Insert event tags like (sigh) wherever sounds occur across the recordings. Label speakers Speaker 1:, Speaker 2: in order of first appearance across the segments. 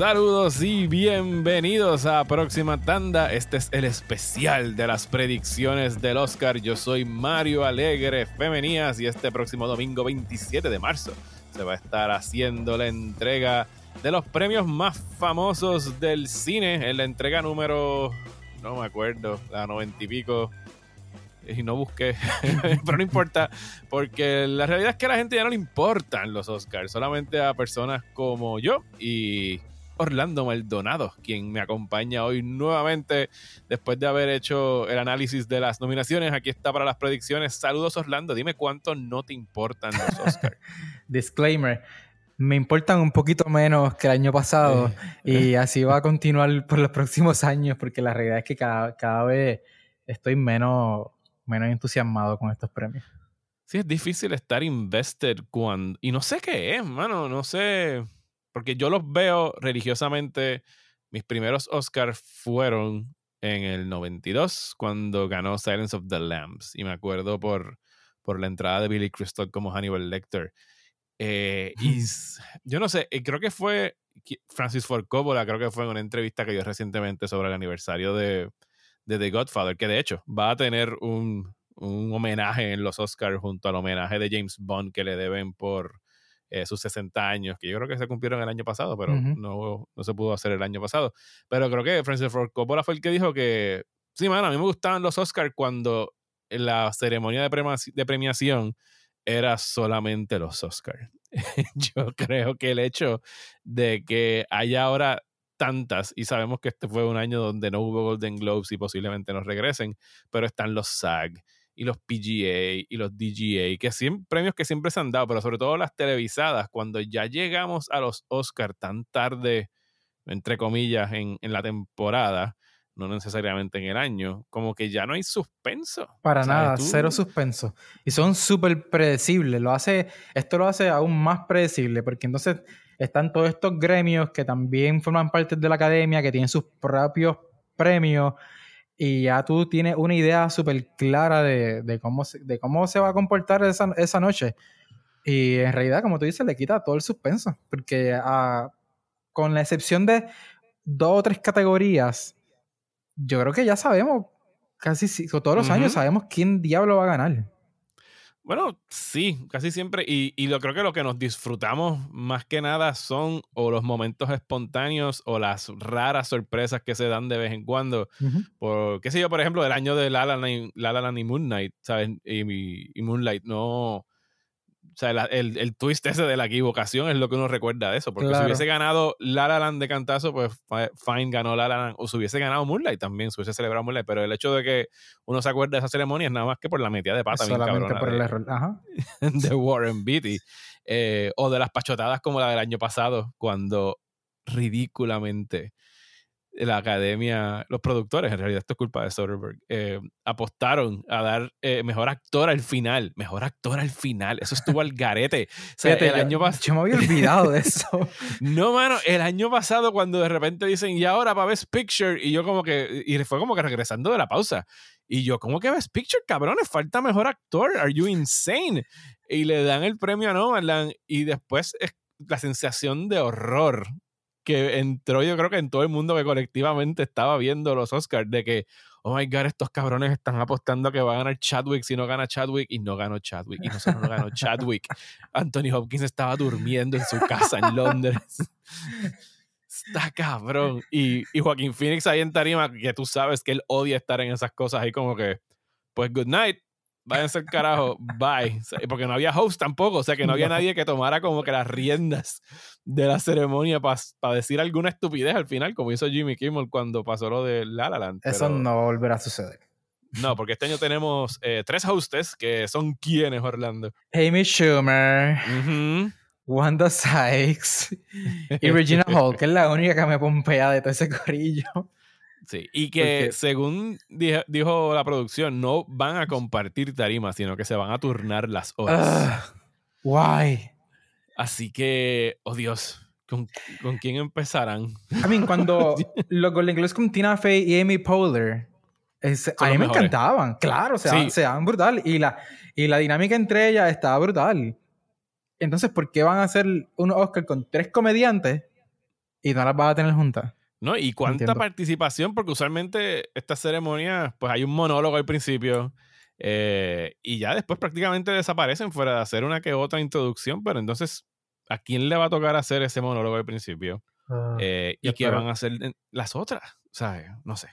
Speaker 1: Saludos y bienvenidos a Próxima Tanda. Este es el especial de las predicciones del Oscar. Yo soy Mario Alegre Femenías y este próximo domingo 27 de marzo se va a estar haciendo la entrega de los premios más famosos del cine en la entrega número, no me acuerdo, la noventa y pico. Y no busqué, (laughs) pero no importa, porque la realidad es que a la gente ya no le importan los Oscars, solamente a personas como yo y Orlando Maldonado, quien me acompaña hoy nuevamente después de haber hecho el análisis de las nominaciones. Aquí está para las predicciones. Saludos Orlando, dime cuánto no te importan los (laughs) Oscars.
Speaker 2: Disclaimer. Me importan un poquito menos que el año pasado eh, y eh. así va a continuar por los próximos años porque la realidad es que cada, cada vez estoy menos, menos entusiasmado con estos premios.
Speaker 1: Sí, es difícil estar invested cuando... Y no sé qué es, mano, no sé porque yo los veo religiosamente. Mis primeros Oscars fueron en el 92, cuando ganó Silence of the Lambs. Y me acuerdo por, por la entrada de Billy Crystal como Hannibal Lecter. Eh, y yo no sé, eh, creo que fue Francis Ford Coppola, creo que fue en una entrevista que dio recientemente sobre el aniversario de, de The Godfather, que de hecho va a tener un, un homenaje en los Oscars junto al homenaje de James Bond que le deben por eh, sus 60 años, que yo creo que se cumplieron el año pasado, pero no, no, se pudo hacer el año pasado. Pero creo que Francis Ford Coppola fue el que dijo que, sí, mano, a mí me gustaban los Oscars cuando la ceremonia de, de premiación era solamente los Oscars. (laughs) yo creo que el hecho de que haya ahora tantas, y sabemos que este fue un año donde no hubo Golden Globes y posiblemente no regresen, pero están los SAG, y los PGA y los DGA, que son premios que siempre se han dado, pero sobre todo las televisadas, cuando ya llegamos a los Oscars tan tarde, entre comillas, en, en la temporada, no necesariamente en el año, como que ya no hay suspenso.
Speaker 2: Para nada, cero suspenso. Y son súper predecibles. Lo hace, esto lo hace aún más predecible, porque entonces están todos estos gremios que también forman parte de la academia, que tienen sus propios premios y ya tú tienes una idea súper clara de, cómo se, de cómo se va a comportar esa, esa, noche. Y en realidad, como tú dices, le quita todo el suspenso, porque ah, con la excepción de dos o tres categorías, yo creo que ya sabemos, casi todos los años sabemos quién diablo va a ganar.
Speaker 1: Bueno, sí, casi siempre. Y, y lo creo que lo que nos disfrutamos más que nada son o los momentos espontáneos o las raras sorpresas que se dan de vez en cuando. Por, qué sé yo, por ejemplo, el año de La La Land, y Moon Knight, ¿sabes? Y, y Moonlight no o sea, el, el, twist ese de la equivocación es lo que uno recuerda de eso. Porque si hubiese ganado La La Land de cantazo, pues Fine ganó La La Land. O si hubiese ganado Moonlight también, se hubiese celebrado Moonlight. Pero el hecho de que uno se acuerde de esa ceremonia es nada más que por la metida de pata
Speaker 2: Solamente por el error. Ajá. (laughs)
Speaker 1: de Warren Beatty. Eh, o de las pachotadas como la del año pasado, cuando ridículamente la academia, los productores, en realidad esto es culpa de Soderbergh, eh, apostaron a dar eh, mejor actor al final. Mejor actor al final. Eso estuvo al garete.
Speaker 2: el año pasado. Yo me había olvidado de eso. (laughs)
Speaker 1: no, mano, el año pasado, cuando de repente dicen, y ahora para Best Picture, y yo como que, y fue como que regresando de la pausa. Y yo, ¿cómo que Best Picture, cabrones? Falta mejor actor. Are you insane? Y le dan el premio a Nomadland. Y después es la sensación de horror que entró yo creo que en todo el mundo que colectivamente estaba viendo los Oscars de que, oh my god, estos cabrones están apostando a que va a ganar Chadwick si no gana Chadwick y no ganó Chadwick y no solo no ganó Chadwick, Anthony Hopkins estaba durmiendo en su casa en Londres. (laughs) Está cabrón. Y, y Joaquín Phoenix ahí en Tarima, que tú sabes que él odia estar en esas cosas ahí como que, pues good night, váyanse al carajo, bye. Porque no había host tampoco, o sea que no había nadie que tomara como que las riendas de la ceremonia para decir alguna estupidez al final, como hizo Jimmy Kimmel cuando pasó lo de La La Land.
Speaker 2: Eso no volverá a suceder.
Speaker 1: No, porque este año tenemos eh, tres hostes que son quienes, Orlando.
Speaker 2: Amy Schumer, Wanda Sykes y Regina (laughs) Hall, que es la única que me pompea de todo ese corillo.
Speaker 1: Sí, y que según dijo, la producción, no van a compartir tarima, sino que se van a turnar las horas.
Speaker 2: why?
Speaker 1: Así que, oh Dios, ¿con, quién empezarán?
Speaker 2: I mean, cuando los Golden Globes con Tina Fey y Amy Poehler, a mí me encantaban, claro, se, sí. se dan brutal. Y la, y la dinámica entre ellas estaba brutal. Entonces, ¿por qué van a hacer un Oscar con tres comediantes Y no las vas a tener juntas.
Speaker 1: ¿No? Y cuánta
Speaker 2: Entiendo.
Speaker 1: participación, porque usualmente estas ceremonias, pues hay un monólogo al principio eh, y ya después prácticamente desaparecen fuera de hacer una que otra introducción, pero entonces, ¿a quién le va a tocar hacer ese monólogo al principio? Eh, ¿Y qué van a hacer las otras? ¿Sabes? No sé.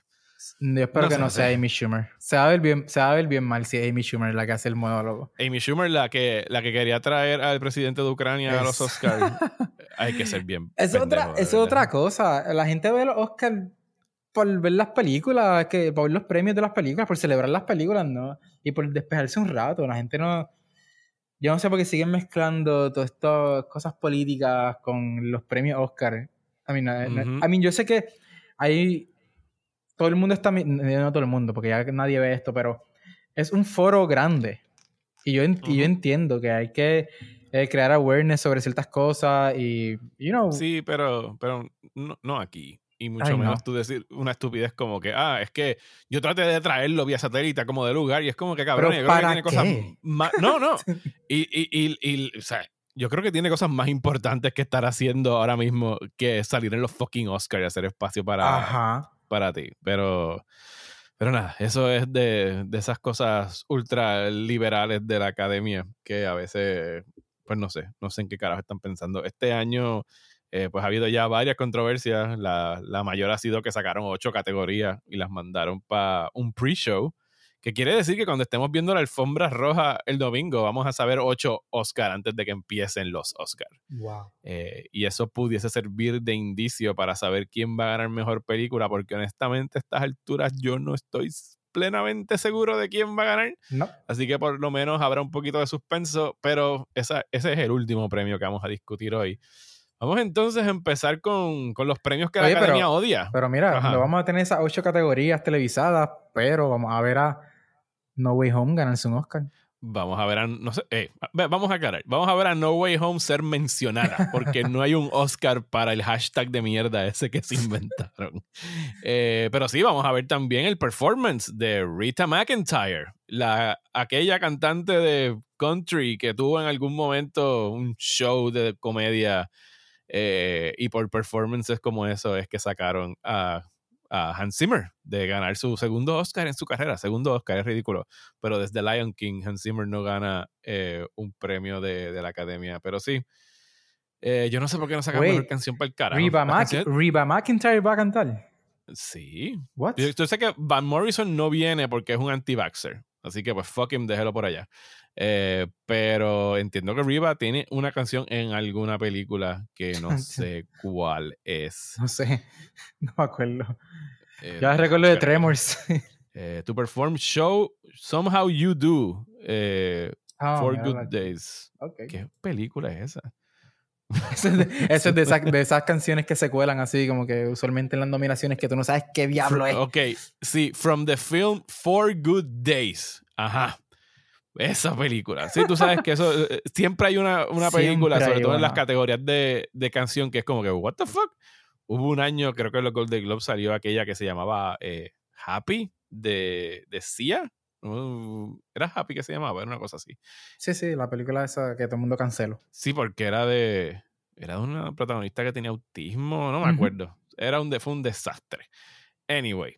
Speaker 2: Yo espero
Speaker 1: No
Speaker 2: que
Speaker 1: sé,
Speaker 2: no sea. Amy Schumer. Se va, a ver bien, se va a ver bien mal si es Amy Schumer la que hace el monólogo.
Speaker 1: Amy Schumer, la que, la que quería traer al presidente de Ucrania a los Oscars, (laughs) hay que ser bien.
Speaker 2: Es
Speaker 1: pendejo,
Speaker 2: otra, es otra cosa. La gente ve los Oscars por ver las películas, que, por ver los premios de las películas, por celebrar las películas, ¿no? Y por despejarse un rato. La gente no. Yo no sé por qué siguen mezclando todas estas cosas políticas con los premios Oscar. No-
Speaker 1: Ujú.
Speaker 2: I mean, yo sé que hay. Todo el mundo está. No todo el mundo, porque ya nadie ve esto, pero es un foro grande. Y yo, y yo entiendo que hay que eh, crear awareness sobre ciertas cosas y, you know,
Speaker 1: Sí, pero, pero no, no aquí. Y mucho
Speaker 2: Ay,
Speaker 1: menos
Speaker 2: no.
Speaker 1: tú decir una estupidez como que, ah, es que yo traté de traerlo vía satélite como de lugar y es como que cabrón, yo creo que
Speaker 2: ¿para
Speaker 1: tiene cosas más. No, no. (laughs) Y, y, y, y, o sea, yo creo que tiene cosas más importantes que estar haciendo ahora mismo que salir en los fucking Oscars y hacer espacio para,
Speaker 2: Ajá.
Speaker 1: Para ti. Pero, pero nada, eso es de, de esas cosas ultra liberales de la academia que a veces, pues no sé, no sé en qué carajo están pensando. Este año, eh, pues ha habido ya varias controversias. La, la mayor ha sido que sacaron ocho categorías y las mandaron para un pre-show. Que quiere decir que cuando estemos viendo la alfombra roja el domingo, vamos a saber ocho Oscar antes de que empiecen los Oscar.
Speaker 2: Wow.
Speaker 1: Eh, y eso pudiese servir de indicio para saber quién va a ganar mejor película, porque honestamente a estas alturas yo no estoy plenamente seguro de quién va a ganar.
Speaker 2: No.
Speaker 1: Así que por lo menos habrá un poquito de suspenso, pero esa- ese es el último premio que vamos a discutir hoy. Vamos entonces a empezar con, con los premios que
Speaker 2: Oye,
Speaker 1: la
Speaker 2: pero-
Speaker 1: Academia odia.
Speaker 2: Pero mira, no vamos a tener esas ocho categorías televisadas, pero vamos a ver a No Way Home ganarse un Oscar.
Speaker 1: Vamos a ver a, no sé, eh, vamos a aclarar, vamos a ver a No Way Home ser mencionada, porque no hay un Oscar para el hashtag de mierda ese que se inventaron. Eh, pero sí, vamos a ver también el performance de Rita McIntyre, la, aquella cantante de country que tuvo en algún momento un show de comedia eh, y por performances como eso es que sacaron a, a Hans Zimmer de ganar su segundo Oscar en su carrera. Segundo Oscar, es ridículo. Pero desde Lion King, Hans Zimmer no gana eh, un premio de, de la academia. Pero sí, eh, yo no sé por qué no sacan
Speaker 2: Wait,
Speaker 1: mejor canción para el carajo.
Speaker 2: Reba, Mac- Reba McIntyre va a cantar.
Speaker 1: Sí.
Speaker 2: What?
Speaker 1: Yo, yo sé que Van Morrison no viene porque es un anti-vaxxer. Así que pues fuck him, déjelo por allá. Eh, pero entiendo que Reba tiene una canción en alguna película que no (laughs) sé cuál es.
Speaker 2: No sé. (laughs) No me acuerdo.
Speaker 1: Eh,
Speaker 2: Ya recuerdo de. Tremors. (laughs)
Speaker 1: Eh, to perform show Somehow You Do eh,
Speaker 2: Ah,
Speaker 1: for Good Days. ¿Qué película es esa?
Speaker 2: Eso es, de, eso es de, esas, de esas canciones que se cuelan así, como que usualmente en las nominaciones que tú no sabes qué diablo es.
Speaker 1: Ok, sí, from the film Four Good Days. Ajá. Esa película. Sí, tú sabes que eso eh, siempre hay una, una película,
Speaker 2: Siempre
Speaker 1: sobre todo en las categorías de, de canción, que es como que, ¿What the fuck? Hubo un año, creo que en los Golden Globes salió aquella que se llamaba eh, Happy de, de Sia. Uh, era Happy que se llamaba, era una cosa así.
Speaker 2: Sí, sí, la película esa que todo el mundo canceló.
Speaker 1: Sí, porque era de. Era de una protagonista que tenía autismo, no me acuerdo. Era un, de- fue un desastre. Anyway,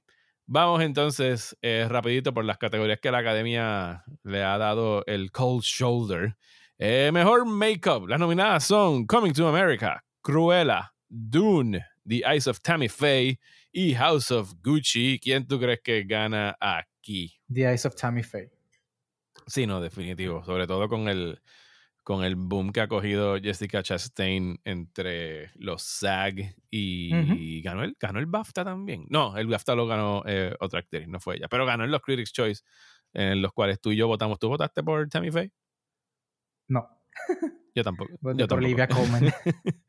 Speaker 1: vamos entonces eh, rapidito por las categorías que la academia le ha dado el cold shoulder. Eh, mejor makeup. Las nominadas son Coming to America, Cruella, Dune, The Eyes of Tammy Faye y House of Gucci. ¿Quién tú crees que gana aquí?
Speaker 2: The Eyes of Tammy Faye.
Speaker 1: Sí, no, definitivo. Sobre todo con el, con el boom que ha cogido Jessica Chastain entre los SAG y, ganó, el, ganó el BAFTA también. No, el BAFTA lo ganó eh, otra actriz, no fue ella. Pero ganó en los Critics' Choice, en los cuales tú y yo votamos. ¿Tú votaste por Tammy Faye?
Speaker 2: No,
Speaker 1: Yo tampoco. (laughs)
Speaker 2: voté
Speaker 1: yo
Speaker 2: por
Speaker 1: tampoco.
Speaker 2: Olivia Colman. (laughs)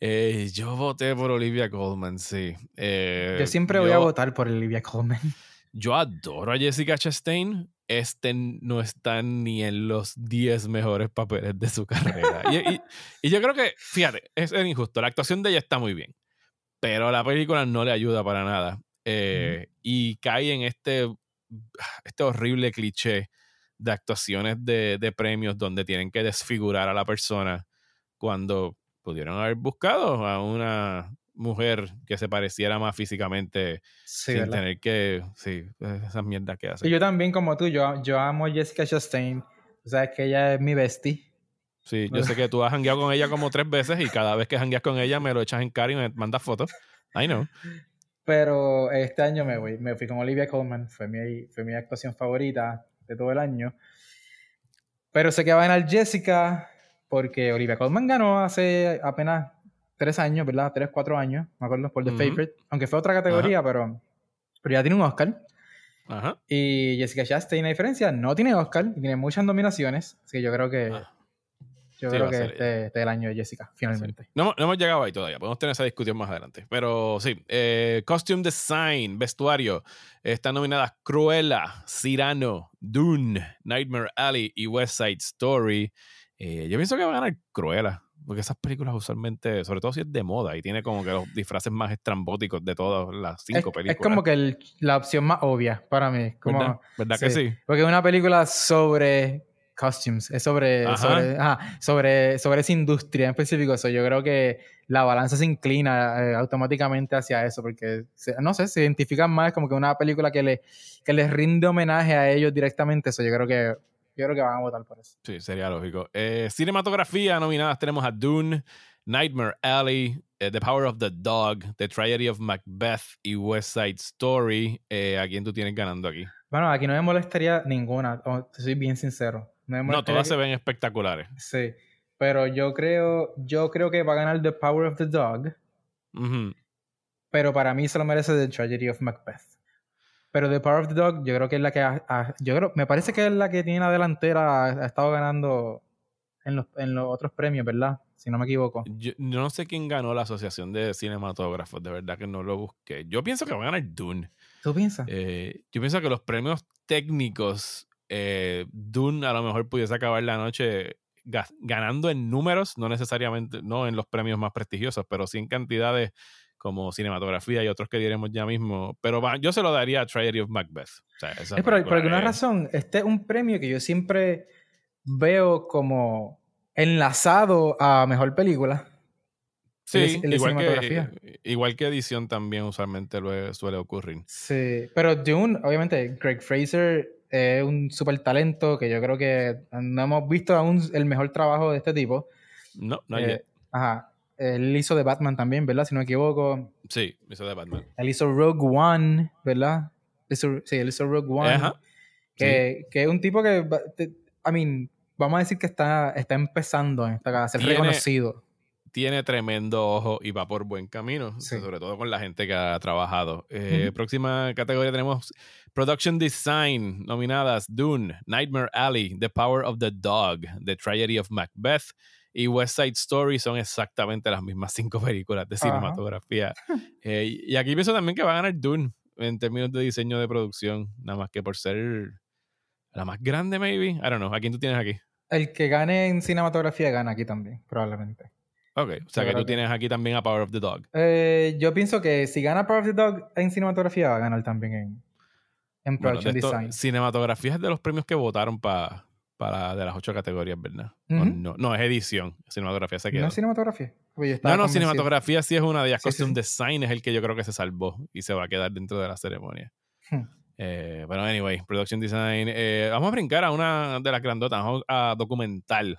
Speaker 1: Eh, yo voté por Olivia Colman, sí. Eh,
Speaker 2: Yo siempre voy a votar por Olivia Colman.
Speaker 1: Yo adoro a Jessica Chastain. Este no está ni en los 10 mejores papeles de su (laughs) carrera. y, y- y yo creo que, fíjate, es, es injusto. La actuación de ella está muy bien. Pero la película no le ayuda para nada. Eh, Y cae en este, este horrible cliché de actuaciones de, de premios donde tienen que desfigurar a la persona cuando pudieron haber buscado a una mujer que se pareciera más físicamente
Speaker 2: Sí,
Speaker 1: sin
Speaker 2: ¿verdad?
Speaker 1: tener que. Sí, esas mierdas que hace.
Speaker 2: Y yo también, como tú, yo, yo amo a Jessica Chastain. O sea, que ella es mi bestie.
Speaker 1: Sí, yo (laughs) sé que tú has jangueado con ella como tres veces y cada vez que jangueas con ella me lo echas en cara y me mandas fotos. I know.
Speaker 2: Pero este año me voy, me fui con Olivia Colman, fue mi, fue mi actuación favorita de todo el año. Pero sé que va a ganar Jessica, porque Olivia Colman ganó hace apenas tres años, ¿verdad? Tres, cuatro años, me acuerdo, por The
Speaker 1: Ujú.
Speaker 2: Favorite. Aunque fue otra categoría, pero, pero ya tiene un Oscar.
Speaker 1: Ajá.
Speaker 2: Y Jessica Chastain, a diferencia, no tiene Oscar y tiene muchas nominaciones. Así que yo creo que,
Speaker 1: Ah,
Speaker 2: yo
Speaker 1: sí,
Speaker 2: creo que este, este es el año de Jessica, finalmente.
Speaker 1: No, hemos- no hemos llegado ahí todavía. Podemos tener esa discusión más adelante. Pero sí, eh, Costume Design, vestuario. Están nominadas Cruella, Cyrano, Dune, Nightmare Alley y West Side Story. Eh, yo pienso que va a ganar Cruella. Porque esas películas usualmente, sobre todo si es de moda y tiene como que los disfraces más estrambóticos de todas las
Speaker 2: Es,
Speaker 1: cinco
Speaker 2: es
Speaker 1: películas.
Speaker 2: como que el- la opción más obvia para mí. Como,
Speaker 1: ¿Verdad, ¿Verdad que sí?
Speaker 2: Porque es una película sobre costumes, es sobre,
Speaker 1: Ajá.
Speaker 2: sobre, ajá, sobre, sobre esa industria en específico. So, yo creo que la balanza se inclina eh, automáticamente hacia eso, porque, se- no sé, se identifican más como que una película que, le, que les rinde homenaje a ellos directamente. Eso yo creo que yo creo que van a votar por eso.
Speaker 1: Sí, sería lógico. Eh, cinematografía nominadas tenemos a Dune, Nightmare Alley, eh, The Power of the Dog, The Tragedy of Macbeth y West Side Story. Eh, ¿A quién tú tienes ganando aquí?
Speaker 2: Bueno, aquí no me molestaría ninguna, te soy bien sincero. No,
Speaker 1: No, todas
Speaker 2: que-
Speaker 1: se ven espectaculares.
Speaker 2: Sí, pero yo creo, yo creo que va a ganar The Power of the Dog. Pero para mí se lo merece The Tragedy of Macbeth. Pero The Power of the Dog, yo creo que es la que ha- ha- yo creo, me parece que es la que tiene la delantera, ha, ha estado ganando en los, en los otros premios, ¿verdad? Si no me equivoco.
Speaker 1: Yo no sé quién ganó la Asociación de Cinematógrafos, de verdad que no lo busqué. Yo pienso que va a ganar Dune.
Speaker 2: ¿Tú piensas?
Speaker 1: Eh, yo pienso que los premios técnicos, eh, Dune a lo mejor pudiese acabar la noche ga- ganando en números, no necesariamente, no en los premios más prestigiosos, pero sí en cantidades como cinematografía y otros que diremos ya mismo. Pero va- yo se lo daría a Tragedy of Macbeth. O sea, esa
Speaker 2: es por, alguna
Speaker 1: es-
Speaker 2: razón, este es un premio que yo siempre veo como enlazado a mejor película.
Speaker 1: Sí,
Speaker 2: el el
Speaker 1: igual, que, igual que edición también usualmente lo- suele ocurrir.
Speaker 2: Sí, pero Dune, obviamente, Greg Fraser es un súper talento que yo creo que no hemos visto aún el mejor trabajo de este tipo.
Speaker 1: No, no
Speaker 2: Eh. Ajá. Él hizo de Batman también, ¿verdad? Si no me equivoco.
Speaker 1: Sí, eso de Batman.
Speaker 2: Él hizo Rogue One, ¿verdad? Hizo- sí, él hizo Rogue One.
Speaker 1: Ajá.
Speaker 2: Que, que es un tipo que, I mean, vamos a decir que está, está empezando en esta- a ser
Speaker 1: Tiene-
Speaker 2: reconocido.
Speaker 1: tiene tremendo ojo y va por buen camino,
Speaker 2: Sí.
Speaker 1: sobre todo con la gente que ha trabajado. Eh. Próxima categoría tenemos Production Design, nominadas Dune, Nightmare Alley, The Power of the Dog, The Tragedy of Macbeth y West Side Story son exactamente las mismas cinco películas de cinematografía. (laughs) Eh, y aquí pienso también que va a ganar Dune en términos de diseño de producción, nada más que por ser la más grande, maybe. I don't know. ¿A quién tú tienes aquí?
Speaker 2: El que gane en cinematografía gana aquí también, probablemente.
Speaker 1: Ok, o sea
Speaker 2: Yo
Speaker 1: que tú
Speaker 2: que-
Speaker 1: tienes aquí también a Power of the Dog.
Speaker 2: Eh, yo pienso que si gana Power of the Dog en cinematografía, va a ganar también en, en
Speaker 1: Bueno, de
Speaker 2: Production
Speaker 1: esto,
Speaker 2: Design.
Speaker 1: cinematografía es de los premios que votaron para para de las ocho categorías, ¿verdad? ¿O
Speaker 2: Ujú.
Speaker 1: no, no, es edición. Cinematografía se quedó.
Speaker 2: ¿No es cinematografía? Pues
Speaker 1: No, no,
Speaker 2: convencido.
Speaker 1: cinematografía sí es una de ellas.
Speaker 2: Sí,
Speaker 1: Costume
Speaker 2: sí.
Speaker 1: Design es el que yo creo que se salvó y se va a quedar dentro de la ceremonia.
Speaker 2: Hmm.
Speaker 1: Eh, pero anyway, Production Design. eh, vamos a brincar a una de las grandotas, vamos a documental.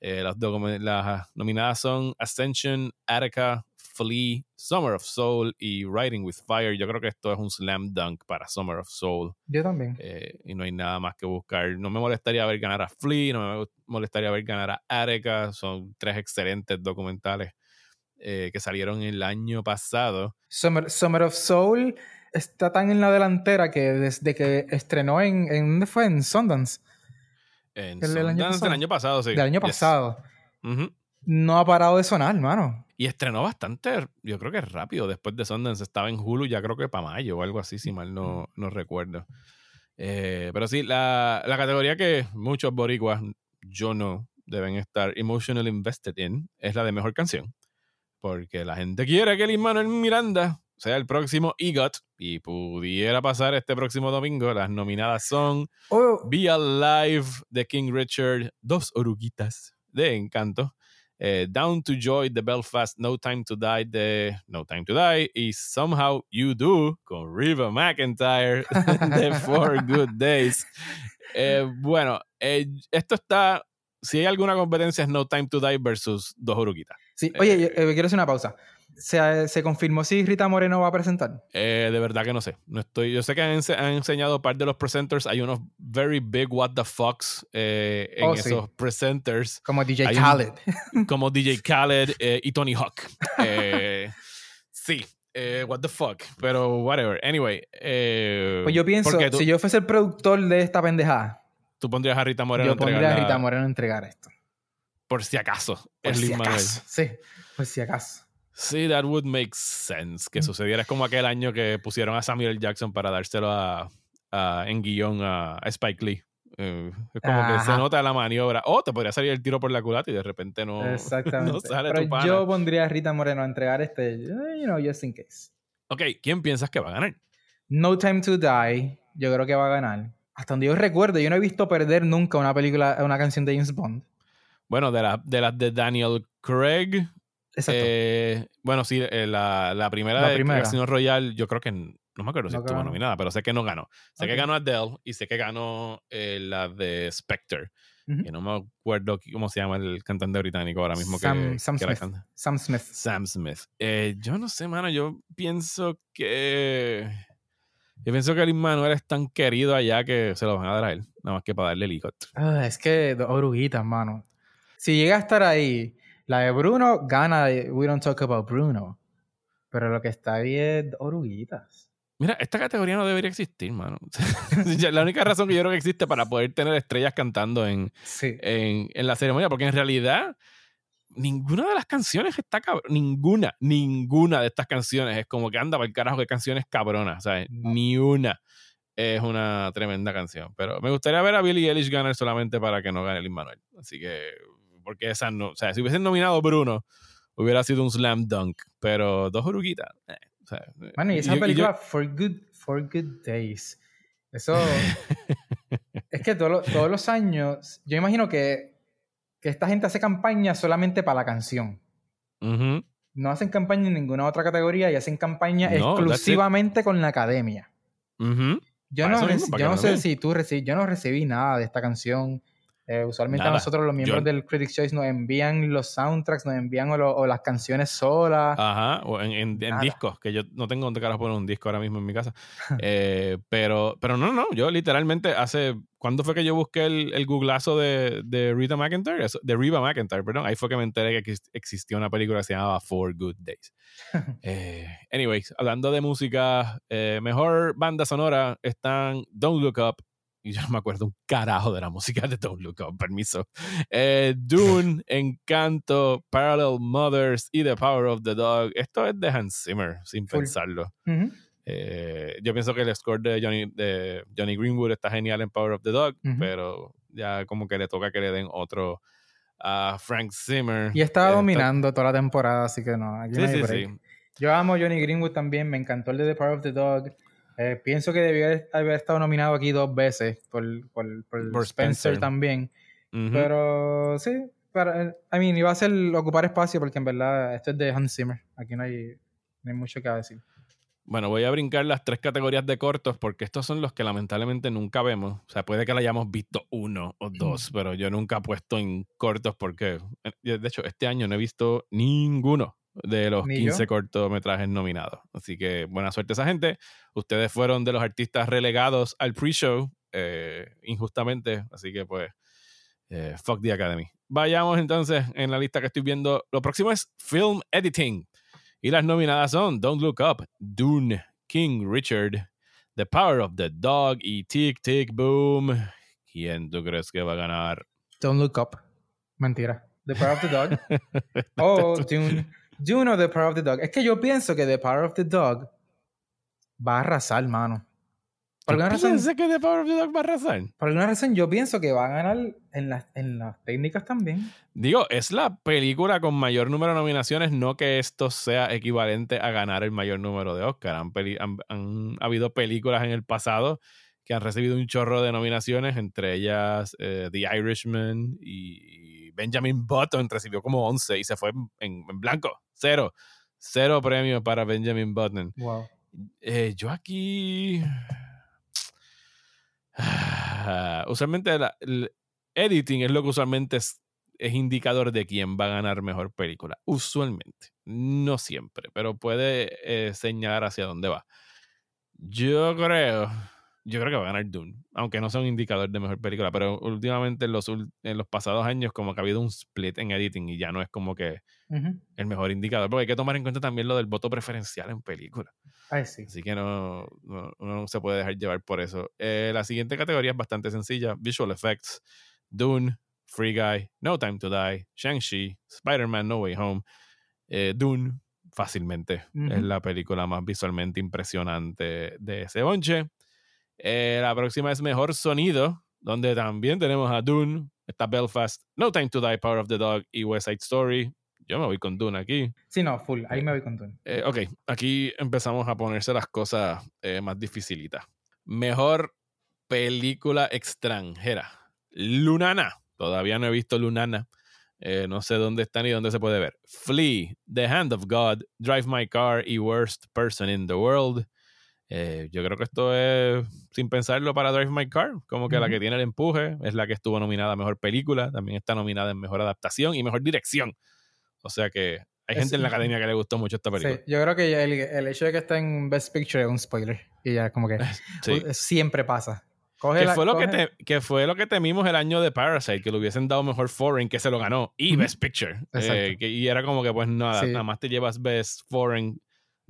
Speaker 1: Eh, las, las nominadas son Ascension, Attica, Flea, Summer of Soul y Riding with Fire. Yo creo que esto es un slam dunk para Summer of Soul.
Speaker 2: Yo también.
Speaker 1: eh, y no hay nada más que buscar. No me molestaría ver ganar a Flea, no me molestaría ver ganar a Attica. Son tres excelentes documentales eh, que salieron el año pasado.
Speaker 2: Summer, Summer of Soul está tan en la delantera que desde que estrenó en, en ¿dónde fue? En Sundance,
Speaker 1: En
Speaker 2: ¿El año
Speaker 1: Sundance
Speaker 2: pasado?
Speaker 1: del año pasado, sí.
Speaker 2: del año
Speaker 1: Yes.
Speaker 2: pasado. No ha parado de sonar, hermano.
Speaker 1: Y estrenó bastante, yo creo que rápido después de Sundance. Estaba en Hulu ya creo que para mayo o algo así, si mal no, no recuerdo. Eh, pero sí, la, la categoría que muchos boricuas, yo no, deben estar emotional invested in es la de mejor canción. Porque la gente quiere que Lin Manuel Miranda sea el próximo EGOT y pudiera pasar este próximo domingo. Las nominadas son
Speaker 2: Oh,
Speaker 1: Be Alive de King Richard, Dos Oruguitas de Encanto, eh, Down to Joy de Belfast, No Time to Die de No Time to Die y Somehow You Do con Riva McIntyre (laughs) de Four Good Days. Eh, bueno, eh, esto está. Si hay alguna competencia, es No Time to Die versus Dos Oruguitas.
Speaker 2: Sí, oye, eh, quiero hacer una pausa. ¿Se, ¿Se, confirmó si Rita Moreno va a presentar?
Speaker 1: de verdad que no sé. No estoy, yo sé que han, han, enseñado parte de los presenters. Hay unos very big what the fucks en oh, esos presenters.
Speaker 2: Como DJ Khaled. (laughs)
Speaker 1: como DJ Khaled y Tony Hawk. sí, what the fuck, pero whatever. Anyway.
Speaker 2: pues yo pienso, si yo fuese el productor de esta pendejada,
Speaker 1: tú pondrías a Rita Moreno
Speaker 2: yo pondría a Rita Moreno a entregar esto.
Speaker 1: Por si acaso.
Speaker 2: Por si acaso. Sí, por si acaso.
Speaker 1: Sí, that would make sense que mm. sucediera. Es como aquel año que pusieron a Samuel Jackson para dárselo a, en guion a, Spike Lee. Eh, es como que se nota la maniobra. O te podría salir el tiro por la culata y de repente no, (laughs)
Speaker 2: Exactamente. sale tu Yo pondría a Rita Moreno a entregar este, you know, just in case.
Speaker 1: Ok, ¿quién piensas que va a ganar?
Speaker 2: No Time to Die, yo creo que va a ganar. Hasta donde yo recuerdo, yo no he visto perder nunca una película, una canción de James Bond.
Speaker 1: Bueno, de, la, de las de Daniel Craig. Exacto. Eh, bueno, sí, eh, la, la, primera de Casino Royale, yo creo que no me acuerdo si estuvo nominada, pero sé que no ganó. Sé que ganó Adele y sé que ganó eh, la de Spectre. Que no me acuerdo cómo se llama el cantante británico ahora mismo.
Speaker 2: Sam, Sam, Smith. Sam Smith.
Speaker 1: Sam Smith. yo no sé, mano. Yo pienso que. Yo pienso que el Manuel es tan querido allá que se lo van a dar a él. Nada más que para darle el helicóptero.
Speaker 2: Ah, es que oruguitas, mano. Si llega a estar ahí, la de Bruno gana We Don't Talk About Bruno. Pero lo que está ahí es oruguitas.
Speaker 1: Mira, esta categoría no debería existir, mano. (laughs) la única razón que yo creo que existe para poder tener estrellas cantando en, en, la ceremonia, porque en realidad ninguna de las canciones está cabrón. Ninguna, ninguna de estas canciones es como que anda para el carajo de canciones cabronas, ¿sabes? Ni una es una tremenda canción. Pero me gustaría ver a Billie Eilish ganar solamente para que no gane el Manuel. Así que, porque esa no, o sea, si hubiesen nominado Bruno, hubiera sido un slam dunk. Pero dos oruguitas, eh.
Speaker 2: Bueno, y esa película, For, Good, For Good Days, eso. (laughs) es que todos los años, yo imagino que, que esta gente hace campaña solamente para la canción. No hacen campaña en ninguna otra categoría y hacen campaña exclusivamente con la academia. Yo, no, yo no sé si tú recibí, yo no recibí nada de esta canción. Eh, usualmente a nosotros los miembros del Critics Choice nos envían los soundtracks, nos envían o, las canciones solas.
Speaker 1: Ajá, o en, discos, que yo no tengo donde carajo poner un disco ahora mismo en mi casa. (laughs) Eh, pero, pero no, no, yo literalmente hace, ¿cuándo fue que yo busqué el, el googlazo de, de Rita McIntyre? De Reba McIntyre, perdón. Ahí fue que me enteré que existía una película que se llamaba Four Good Days. (laughs) eh, anyways, hablando de música, mejor banda sonora están Don't Look Up, y yo no me acuerdo un carajo de la música de Don't Look Up, permiso. Eh, Dune, Encanto, Parallel Mothers y The Power of the Dog. Esto es de Hans Zimmer, sin pensarlo. Eh, yo pienso que el score de Johnny, de Johnny Greenwood está genial en Power of the Dog, pero ya como que le toca que le den otro a Frank Zimmer.
Speaker 2: Y estaba dominando toda la temporada, así que no. Aquí sí, sí, sí. Yo amo Johnny Greenwood también, me encantó el de The Power of the Dog. Eh, pienso que debió haber estado nominado aquí dos veces por, por, por, Spencer, también. Pero sí, para, eh, I mean, iba a ser ocupar espacio porque en verdad esto es de Hans Zimmer. Aquí no hay, no hay mucho que decir.
Speaker 1: Bueno, voy a brincar las tres categorías de cortos porque estos son los que lamentablemente nunca vemos. O sea, puede que la hayamos visto uno o (clears throat) dos, pero yo nunca he puesto en cortos porque, eh, de hecho, este año no he visto ninguno de los 15 cortometrajes nominados. Así que buena suerte a esa gente. Ustedes fueron de los artistas relegados al pre-show eh, injustamente, así que pues eh, fuck the Academy. Vayamos entonces en la lista que estoy viendo. Lo próximo es Film Editing. Y las nominadas son Don't Look Up, Dune, King Richard, The Power of the Dog y Tick Tick Boom. ¿Quién tú crees que va a ganar?
Speaker 2: Don't Look Up. Mentira. The Power of the Dog. (laughs) oh, Dune. Dune o The Power of the Dog. Es que yo pienso que The Power of the Dog va a arrasar, mano.
Speaker 1: Por alguna razón. que The Power of the Dog va a arrasar?
Speaker 2: Por alguna razón, yo pienso que va a ganar en las, en las técnicas también.
Speaker 1: Digo, es la película con mayor número de nominaciones, no que esto sea equivalente a ganar el mayor número de Oscar. Han, han, habido películas en el pasado que han recibido un chorro de nominaciones, entre ellas eh, The Irishman y y Benjamin Button recibió como 11 y se fue en, en blanco. Cero. Cero premios para Benjamin Button.
Speaker 2: Wow.
Speaker 1: Eh, yo aquí. (sighs) usualmente la- el editing es lo que usualmente es, es indicador de quién va a ganar mejor película. Usualmente. No siempre, pero puede eh, señalar hacia dónde va. Yo creo. Yo creo que va a ganar Dune, aunque no sea un indicador de mejor película, pero últimamente en los, en los pasados años como que ha habido un split en editing y ya no es como que
Speaker 2: Ujú.
Speaker 1: el mejor indicador, porque hay que tomar en cuenta también lo del voto preferencial en película.
Speaker 2: Ay, sí.
Speaker 1: Así que no, no- uno no se puede dejar llevar por eso. Eh, la siguiente categoría es bastante sencilla: Visual Effects, Dune, Free Guy, No Time to Die, Shang-Chi, Spider-Man No Way Home, eh, Dune, fácilmente. Es la película más visualmente impresionante de ese bonche. Eh, la próxima es Mejor Sonido, donde también tenemos a Dune, está Belfast, No Time to Die, Power of the Dog y West Side Story. Yo me voy con Dune aquí.
Speaker 2: Sí, no, full. Ahí me voy con Dune.
Speaker 1: Eh, ok, aquí empezamos a ponerse las cosas eh, más dificilitas. Mejor película extranjera. Lunana. Todavía no he visto Lunana. Eh, no sé dónde está ni dónde se puede ver. Flea, The Hand of God, Drive My Car y Worst Person in the World. Eh, yo creo que esto es, sin pensarlo, para Drive My Car. Como que la que tiene el empuje es la que estuvo nominada a Mejor Película. También está nominada en Mejor Adaptación y Mejor Dirección. O sea que hay
Speaker 2: Es-
Speaker 1: gente en la academia que le gustó mucho esta película.
Speaker 2: Sí, yo creo que el, el hecho de que está en Best Picture es un spoiler. Y ya, como que (laughs)
Speaker 1: Sí.
Speaker 2: siempre pasa. Coge
Speaker 1: Que
Speaker 2: la-
Speaker 1: fue, lo que, te- que fue lo que temimos el año de Parasite, que le hubiesen dado mejor Foreign, que se lo ganó, y. Best Picture. Eh, que- y era como que, pues nada,
Speaker 2: Sí.
Speaker 1: nada más te llevas Best Foreign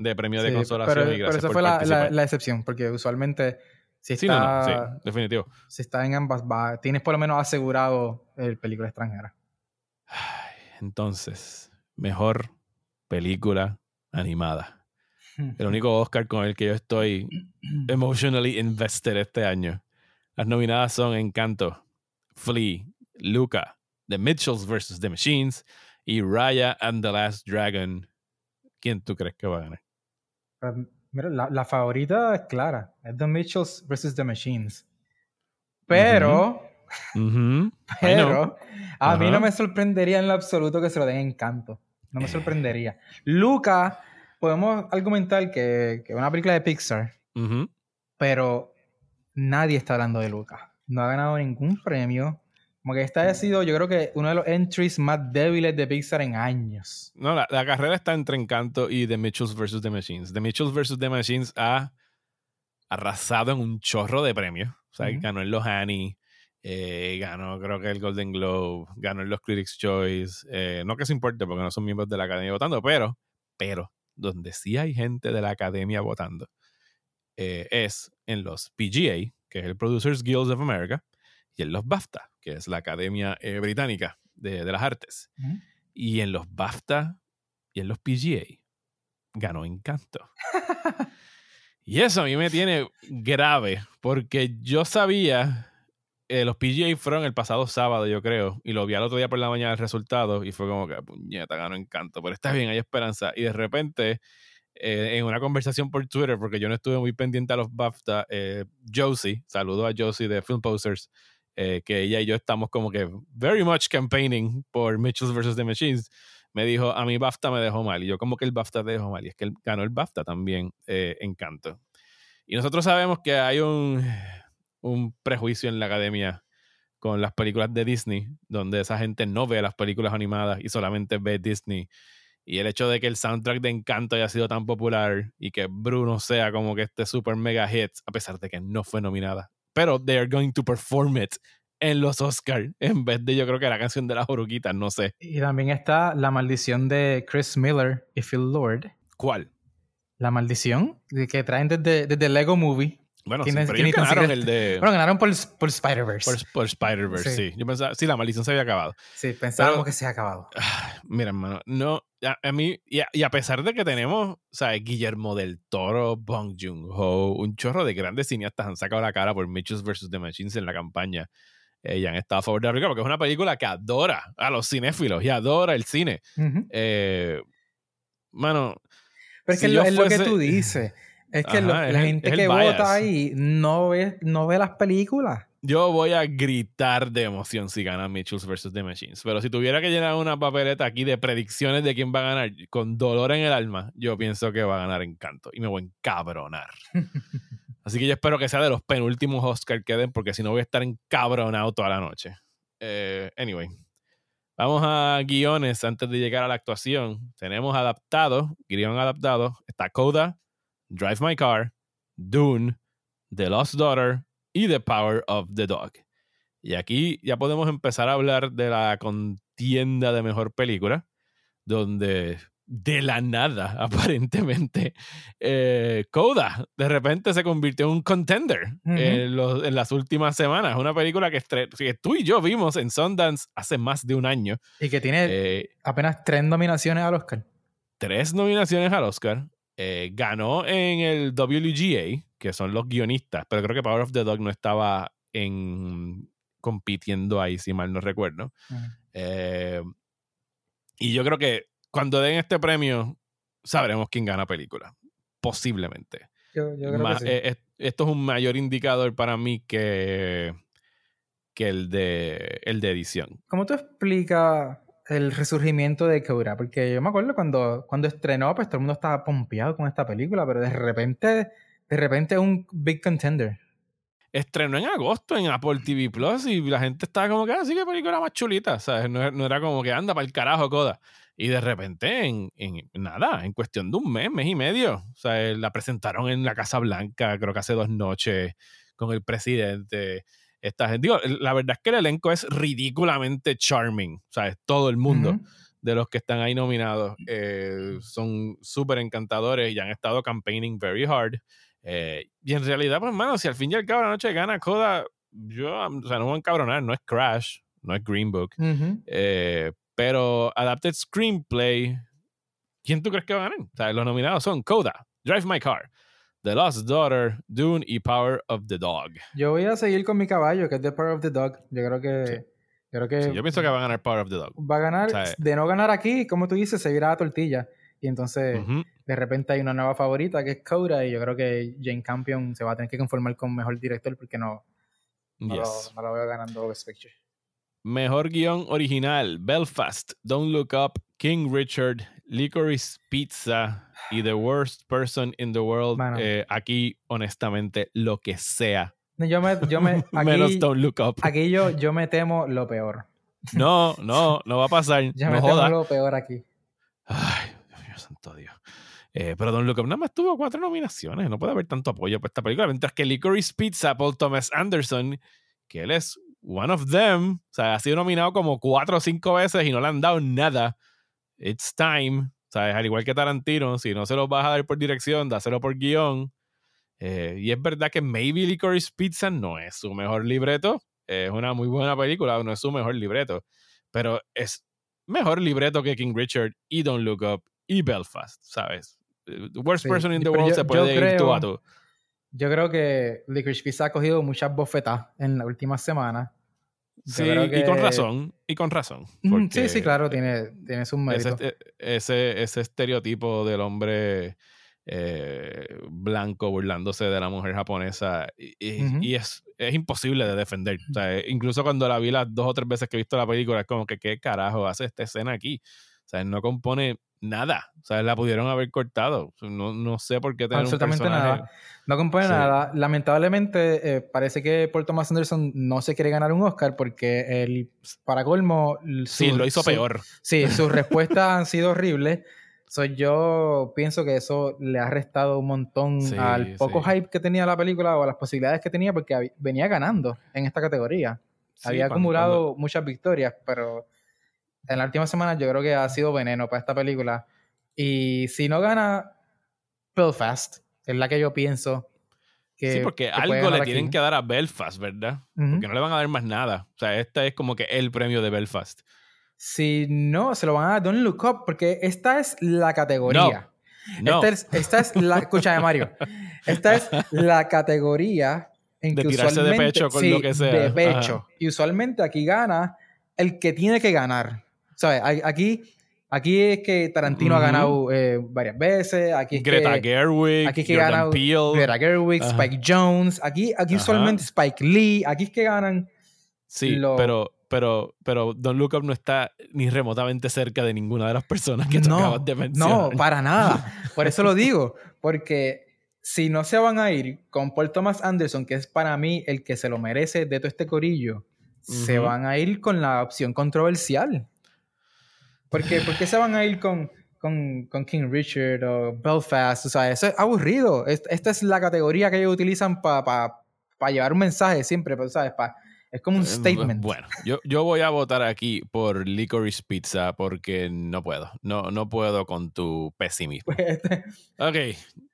Speaker 1: de premio de consolación
Speaker 2: pero,
Speaker 1: y
Speaker 2: pero
Speaker 1: gracias
Speaker 2: esa
Speaker 1: por
Speaker 2: fue la, la,
Speaker 1: participar.
Speaker 2: la excepción, porque usualmente si
Speaker 1: Sí, no, no,
Speaker 2: está,
Speaker 1: sí, definitivo.
Speaker 2: si está en ambas, va- tienes por lo menos asegurado el película extranjera.
Speaker 1: Entonces, mejor película animada. El único Oscar con el que yo estoy (clears throat) emotionally invested este año. Las nominadas son Encanto, Flea, Luca, The Mitchells vs. The Machines y Raya and the Last Dragon. ¿Quién tú crees que va a ganar?
Speaker 2: Pero, Mira, la, la favorita es clara. Es The Mitchells vs. The Machines. Pero, (laughs) pero, a mí no me sorprendería en lo absoluto que se lo den encanto. No me sorprendería. Luca, podemos argumentar que es una película de Pixar, pero nadie está hablando de Luca. No ha ganado ningún premio. Como que esta ha sido, yo creo que uno de los entries más débiles de Pixar en años.
Speaker 1: No, la, la carrera está entre Encanto y The Mitchells vs. The Machines. The Mitchells vs. The Machines ha arrasado en un chorro de premios. O sea, ganó en los Annie, eh, ganó creo que el Golden Globe, ganó en los Critics' Choice. eh, no que se importe porque no son miembros de la academia votando, pero, pero, donde sí hay gente de la academia votando eh, es en los PGA, que es el Producers Guild of America, y en los BAFTA, que es la Academia eh, Británica de, de las Artes.
Speaker 2: Ujú.
Speaker 1: Y en los BAFTA y en los PGA ganó Encanto. (laughs) y eso a mí me tiene grave, porque yo sabía, eh, los PGA fueron el pasado sábado, yo creo, y lo vi al otro día por la mañana el resultado, y fue como que, puñeta, ganó Encanto, pero está bien, hay esperanza. Y de repente, eh, en una conversación por Twitter, porque yo no estuve muy pendiente a los BAFTA, eh, Josie, saludo a Josie de Film Posters, eh, que ella y yo estamos como que very much campaigning por Mitchells vs. The Machines, me dijo, a mí BAFTA me dejó mal. Y yo como que el BAFTA te dejó mal. Y es que él ganó el BAFTA también, eh, Encanto. Y nosotros sabemos que hay un, un prejuicio en la academia con las películas de Disney, donde esa gente no ve las películas animadas y solamente ve Disney. Y el hecho de que el soundtrack de Encanto haya sido tan popular y que Bruno sea como que este super mega hit, a pesar de que no fue nominada. Pero they are going to perform it en los Oscars (laughs) en vez de yo creo que la canción de las oruguitas, no sé.
Speaker 2: Y también está La Maldición de Chris Miller y Phil Lord.
Speaker 1: ¿Cuál?
Speaker 2: La Maldición de- que traen desde, desde Lego Movie.
Speaker 1: Bueno, sí, pero ellos ganaron el de...
Speaker 2: Bueno, ganaron por, por Spider-Verse.
Speaker 1: por, por Spider-Verse, sí.
Speaker 2: Sí.
Speaker 1: Yo pensaba, sí, la maldición se había acabado.
Speaker 2: Sí, pensábamos
Speaker 1: Pero-
Speaker 2: que se ha acabado. (sighs)
Speaker 1: Mira, hermano, no, a, a mí, y a, y a pesar de que tenemos, sea, Guillermo del Toro, Bong Joon-ho, un chorro de grandes cineastas han sacado la cara por Mitchells vs. The Machines en la campaña eh, y han estado a favor de la película porque es una película que adora a los cinéfilos y adora el cine.
Speaker 2: Ujú.
Speaker 1: Eh, mano,
Speaker 2: Pero es
Speaker 1: si
Speaker 2: que
Speaker 1: yo
Speaker 2: es lo que
Speaker 1: fuese-
Speaker 2: tú dices. Es que
Speaker 1: Ajá,
Speaker 2: lo-
Speaker 1: es
Speaker 2: la
Speaker 1: el-
Speaker 2: gente
Speaker 1: es
Speaker 2: que vota ahí no ve, no ve las películas.
Speaker 1: yo voy a gritar de emoción si gana Mitchells vs. The Machines. Pero si tuviera que llenar una papeleta aquí de predicciones de quién va a ganar, con dolor en el alma, yo pienso que va a ganar Encanto. Y me voy a encabronar. (laughs) Así que yo espero que sea de los penúltimos Oscar que den, porque si no voy a estar encabronado toda la noche. Eh, anyway. Vamos a guiones antes de llegar a la actuación. Tenemos adaptado, guion adaptado. Está Coda, Drive My Car, Dune, The Lost Daughter y The Power of the Dog. Y aquí ya podemos empezar a hablar de la contienda de mejor película, donde de la nada, (laughs) aparentemente, eh, Coda de repente se convirtió en un contender en, las últimas semanas. Una película que, que, tú y yo vimos en Sundance hace más de un año.
Speaker 2: Y que tiene eh, apenas tres nominaciones al Oscar.
Speaker 1: Tres nominaciones al Oscar. Eh, ganó en el WGA, que son los guionistas, pero creo que Power of the Dog no estaba en compitiendo ahí, si mal no recuerdo. Eh, y yo creo que cuando den este premio, sabremos quién gana película. Posiblemente. Eh, esto es un mayor indicador para mí que, que el, de, el de edición.
Speaker 2: ¿Cómo tú explicas el resurgimiento de Keura? Porque yo me acuerdo cuando, cuando estrenó, pues todo el mundo estaba pompeado con esta película, pero de repente de repente un big contender.
Speaker 1: Estrenó en agosto en Apple TV Plus y la gente estaba como que así ah, que película más chulita, ¿sabes? No, no, era como que anda para el carajo, coda. Y de repente, en, en, nada, en cuestión de un mes, mes y medio, o sea, la presentaron en la Casa Blanca, creo que hace dos noches, con el presidente. Esta gente. Digo, la verdad es que el elenco es ridículamente charming, ¿sabes? Todo el mundo. de los que están ahí nominados eh, son súper encantadores y han estado campaigning very hard. Eh, y en realidad, pues, hermano, si al fin y al cabo la noche gana Coda, yo, o sea, no voy a encabronar, no es Crash, no es Green Book, eh, pero Adapted Screenplay, ¿quién tú crees que va a ganar? O sea, los nominados son Coda, Drive My Car, The Lost Daughter, Dune y Power of the Dog.
Speaker 2: Yo voy a seguir con mi caballo, que es The Power of the Dog. Yo creo que... Yo, creo que
Speaker 1: yo pienso que va a ganar Power of the Dog.
Speaker 2: Va a ganar, de no ganar aquí, como tú dices, seguirá a tortilla. Y entonces, de repente hay una nueva favorita que es Coda, y yo creo que Jane Campion se va a tener que conformar con mejor director porque no, no, lo, veo ganando Best Picture.
Speaker 1: Mejor guion original: Belfast, Don't Look Up, King Richard, Licorice Pizza y The Worst Person in the World. Eh, aquí, honestamente, lo que sea.
Speaker 2: Yo me, yo me, (laughs)
Speaker 1: aquí, Menos Don't Look Up.
Speaker 2: Aquí yo, yo me temo lo peor.
Speaker 1: No, no, no va a pasar. (laughs)
Speaker 2: yo
Speaker 1: me
Speaker 2: temo lo peor aquí.
Speaker 1: Ay, santo Dios. Eh, pero Don Look nada más tuvo cuatro nominaciones. No puede haber tanto apoyo por esta película. Mientras que Licorice Pizza, Paul Thomas Anderson, que él es one of them, o sea, ha sido nominado como cuatro o cinco veces y no le han dado nada. It's time. Sea, al igual que Tarantino, si no se lo vas a dar por dirección, dáselo por guion. Eh, y es verdad que maybe Licorice Pizza no es su mejor libreto. Es una muy buena película, no es su mejor libreto. Pero es mejor libreto que King Richard y Don't Look Up y Belfast, ¿sabes? The worst person in the world se puede ir tú a tú.
Speaker 2: Yo creo que Licorice Pizza ha cogido muchas bofetas en la última semana.
Speaker 1: Sí, y con razón, y con razón.
Speaker 2: Sí, sí, claro, tiene, tiene sus méritos.
Speaker 1: Ese, ese, ese estereotipo del hombre eh, blanco burlándose de la mujer japonesa y, es, es, imposible de defender. O sea, incluso cuando la vi las dos o tres veces que he visto la película, es como que qué carajo hace esta escena aquí. O sea, no compone nada. O sea, la pudieron haber cortado. No, no sé por qué tener Absolutamente nada.
Speaker 2: No compone nada. Lamentablemente, eh, parece que Paul Thomas Anderson no se quiere ganar un Oscar porque el, para colmo...
Speaker 1: sí, lo hizo peor.
Speaker 2: Sí, (laughs) sus respuestas han sido horribles. soy yo pienso que eso le ha restado un montón al poco hype que tenía la película o a las posibilidades que tenía porque venía ganando en esta categoría. Había acumulado muchas victorias, pero en la última semana yo creo que ha sido veneno para esta película. Y si no gana Belfast, es la que yo pienso que.
Speaker 1: Sí, porque algo le tienen que dar a Belfast, ¿verdad? Porque no le van a dar más nada. O sea, este es como que el premio de Belfast.
Speaker 2: Si no, se lo van a dar Don't Look Up, porque esta es la categoría. No. Esta, es, la. (laughs) Escúchame, Mario. Esta es la categoría en
Speaker 1: de que tirarse de pecho con lo que sea.
Speaker 2: De pecho. Y usualmente aquí gana el que tiene que ganar. ¿Sabes? Aquí Aquí es que Tarantino ha ganado eh, varias veces. Aquí es
Speaker 1: Greta
Speaker 2: que,
Speaker 1: Gerwig,
Speaker 2: aquí es que
Speaker 1: Jordan Peele.
Speaker 2: Greta Gerwig,
Speaker 1: Ajá.
Speaker 2: Spike Jones. Aquí, aquí
Speaker 1: Ajá.
Speaker 2: usualmente Spike Lee. Aquí es que ganan.
Speaker 1: Sí, pero, pero, pero Don't Look Up no está ni remotamente cerca de ninguna de las personas que tú acabas de mencionar.
Speaker 2: no, para nada. (laughs) Por eso lo digo. Porque si no se van a ir con Paul Thomas Anderson, que es para mí el que se lo merece de todo este corillo, se van a ir con la opción controversial. Porque, ¿Por qué se van a ir con, con, con King Richard o Belfast? O sea, eso es aburrido. Es- Esta es la categoría que ellos utilizan para llevar un mensaje siempre, pero, ¿sabes? Pa- es como un
Speaker 1: Eh,
Speaker 2: statement.
Speaker 1: Bueno, yo, yo voy a votar aquí por Licorice Pizza porque no puedo. No, no puedo con tu pesimismo.
Speaker 2: Este- (laughs)
Speaker 1: Ok,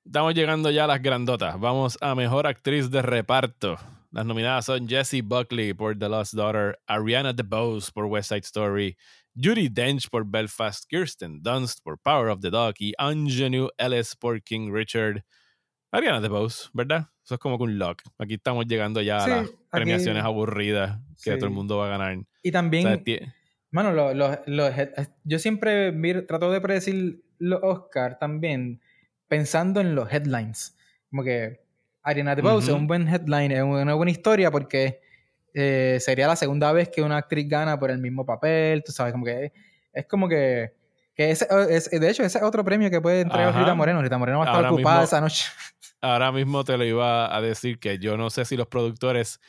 Speaker 1: estamos llegando ya a las grandotas. Vamos a Mejor Actriz de Reparto. Las nominadas son Jessie Buckley por The Lost Daughter, Ariana DeBose por West Side Story, Judy Dench por Belfast, Kirsten Dunst por Power of the Dog y Anjanou Ellis por King Richard. Ariana DeBose, ¿verdad? Eso es como que un lock. Aquí estamos llegando ya
Speaker 2: Sí,
Speaker 1: a las
Speaker 2: aquí-
Speaker 1: premiaciones aburridas que
Speaker 2: Sí.
Speaker 1: todo el mundo va a ganar.
Speaker 2: y
Speaker 1: O
Speaker 2: también,
Speaker 1: sea, tie-
Speaker 2: mano, yo siempre miro- trato de predecir los Oscar también pensando en los headlines. Como que Ariana DeBose
Speaker 1: Ujú.
Speaker 2: es un buen headline, es una buena historia porque eh, sería la segunda vez que una actriz gana por el mismo papel, tú sabes, como que es como que, que ese, es, de hecho ese es otro premio que puede entregar. Rita Moreno. Rita Moreno va a estar
Speaker 1: Ahora
Speaker 2: ocupada
Speaker 1: mismo-
Speaker 2: esa noche.
Speaker 1: ahora mismo te lo iba a decir que yo no sé si los productores,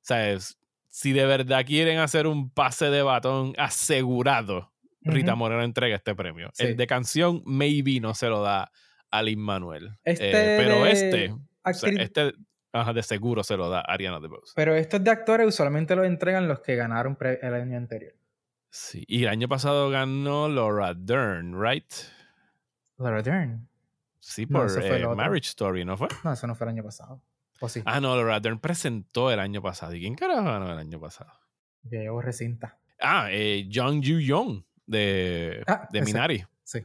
Speaker 1: ¿sabes? Si de verdad quieren hacer un pase de batón asegurado, Rita. Moreno entrega este premio.
Speaker 2: Sí.
Speaker 1: El de canción, maybe no se lo da a Lin Manuel.
Speaker 2: Este
Speaker 1: pero este, o sea,
Speaker 2: actriz-
Speaker 1: este ajá, de seguro se lo da Ariana DeBose.
Speaker 2: Pero estos de actores usualmente los entregan los que ganaron el año anterior.
Speaker 1: Sí. Y el año pasado ganó Laura Dern, ¿right?
Speaker 2: Laura Dern.
Speaker 1: Sí, por eh. Marriage Story, ¿no fue?
Speaker 2: No, eso no fue el año pasado. ¿O sí?
Speaker 1: Ah, no, Laura Dern presentó el año pasado. ¿Y quién carajo ganó el año pasado?
Speaker 2: Ya llevo recinta.
Speaker 1: Ah, eh, Jung Yoo Young de,
Speaker 2: Ah,
Speaker 1: de. Minari.
Speaker 2: Sí.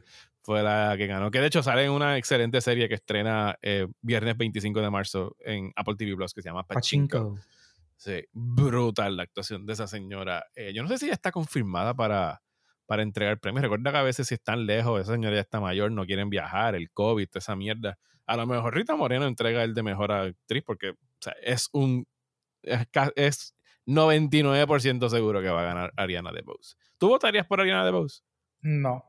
Speaker 1: Fue la que ganó. Que de hecho sale en una excelente serie que estrena eh, viernes 25 de marzo en Apple TV Plus que se llama Pachinko.
Speaker 2: Pachinko.
Speaker 1: Sí, brutal la actuación de esa señora. Eh, yo no sé si ya está confirmada para, para entregar premios. Recuerda que a veces si están lejos, esa señora ya está mayor, no quieren viajar, el COVID, toda esa mierda. A lo mejor Rita Moreno entrega el de mejor actriz porque o sea, es un. Es, es 99% seguro que va a ganar Ariana DeBose. ¿Tú votarías por Ariana DeBose?
Speaker 2: No.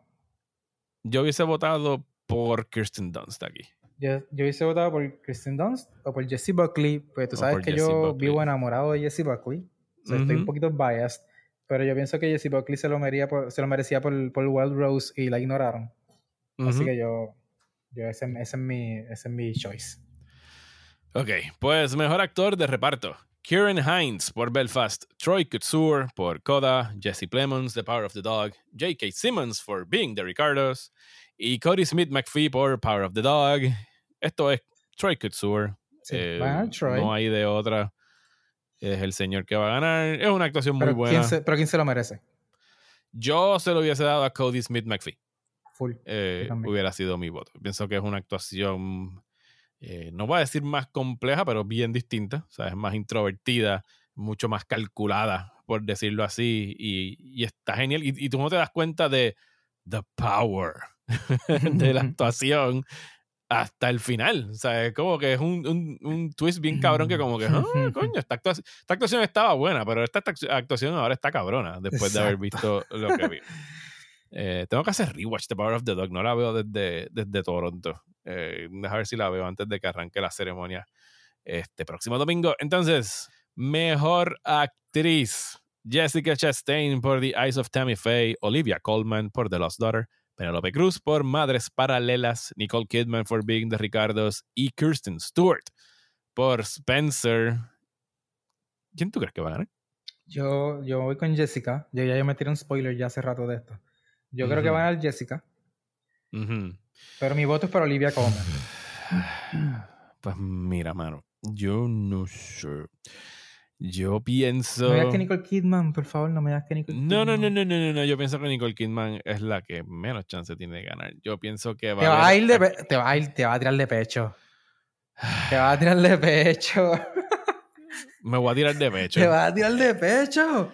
Speaker 1: Yo hubiese votado por Kirsten Dunst aquí.
Speaker 2: Yo, yo hubiese votado por Kristen Dunst o por Jessie Buckley, pues tú sabes que yo
Speaker 1: Buckley.
Speaker 2: vivo enamorado de Jessie Buckley. O sea, Estoy un poquito biased, pero yo pienso que Jessie Buckley se lo, merecía por, se lo merecía por, por Wild Rose y la ignoraron. Así que yo, yo ese, ese es mi, ese es mi choice.
Speaker 1: Ok, pues mejor actor de reparto. Kieran Hines por Belfast, Troy Kotsur por Coda, Jesse Plemons, The Power of the Dog, J.K. Simmons for Being the Ricardos y Cody Smith McPhee por Power of the Dog. Esto es Troy Kotsur.
Speaker 2: Sí,
Speaker 1: Eh,
Speaker 2: Troy.
Speaker 1: No hay de otra. Es el señor que va a ganar. Es una actuación muy buena.
Speaker 2: ¿quién se, pero ¿quién se lo merece?
Speaker 1: Yo se lo hubiese dado a Cody Smith McPhee.
Speaker 2: Full.
Speaker 1: eh, hubiera sido mi voto. Pienso que es una actuación, eh, no voy a decir más compleja, pero bien distinta. O sea, es más introvertida, mucho más calculada, por decirlo así, y, y está genial. Y, y tú no te das cuenta de the power (laughs) de la (laughs) actuación hasta el final. O sea, es como que es un, un, un twist bien cabrón que como que, ah, (laughs) coño, esta actuación, esta actuación estaba buena, pero esta actu- actuación ahora está cabrona después de haber visto lo que vi. Eh, tengo que hacer rewatch The Power of the Dog. No la veo desde, desde Toronto. Eh, deja ver si la veo antes de que arranque la ceremonia este próximo domingo. Entonces, mejor actriz. Jessica Chastain por The Eyes of Tammy Faye, Olivia Colman por The Lost Daughter, Penelope Cruz por Madres Paralelas, Nicole Kidman por Being the Ricardos y Kirsten Stewart por Spencer. ¿Quién tú crees que va a ganar?
Speaker 2: Yo, yo voy con Jessica. Yo ya yo me tiré un spoiler ya hace rato de esto. Yo creo que va a ganar Jessica. Pero mi voto es para Olivia Colman. (sighs)
Speaker 1: Pues mira, mano, yo no sé. Yo pienso.
Speaker 2: No me digas que Nicole Kidman, por favor, no me digas que Nicole
Speaker 1: No, no, no,
Speaker 2: Kidman.
Speaker 1: no, no, no, no. Yo pienso que Nicole Kidman es la que menos chance tiene de ganar. Yo pienso que va
Speaker 2: Te
Speaker 1: a
Speaker 2: va a
Speaker 1: haber-
Speaker 2: ir de te va a ir, te va a tirar de pecho. Te va a tirar de pecho. (sighs)
Speaker 1: Me voy a tirar de pecho.
Speaker 2: Te va a tirar de pecho.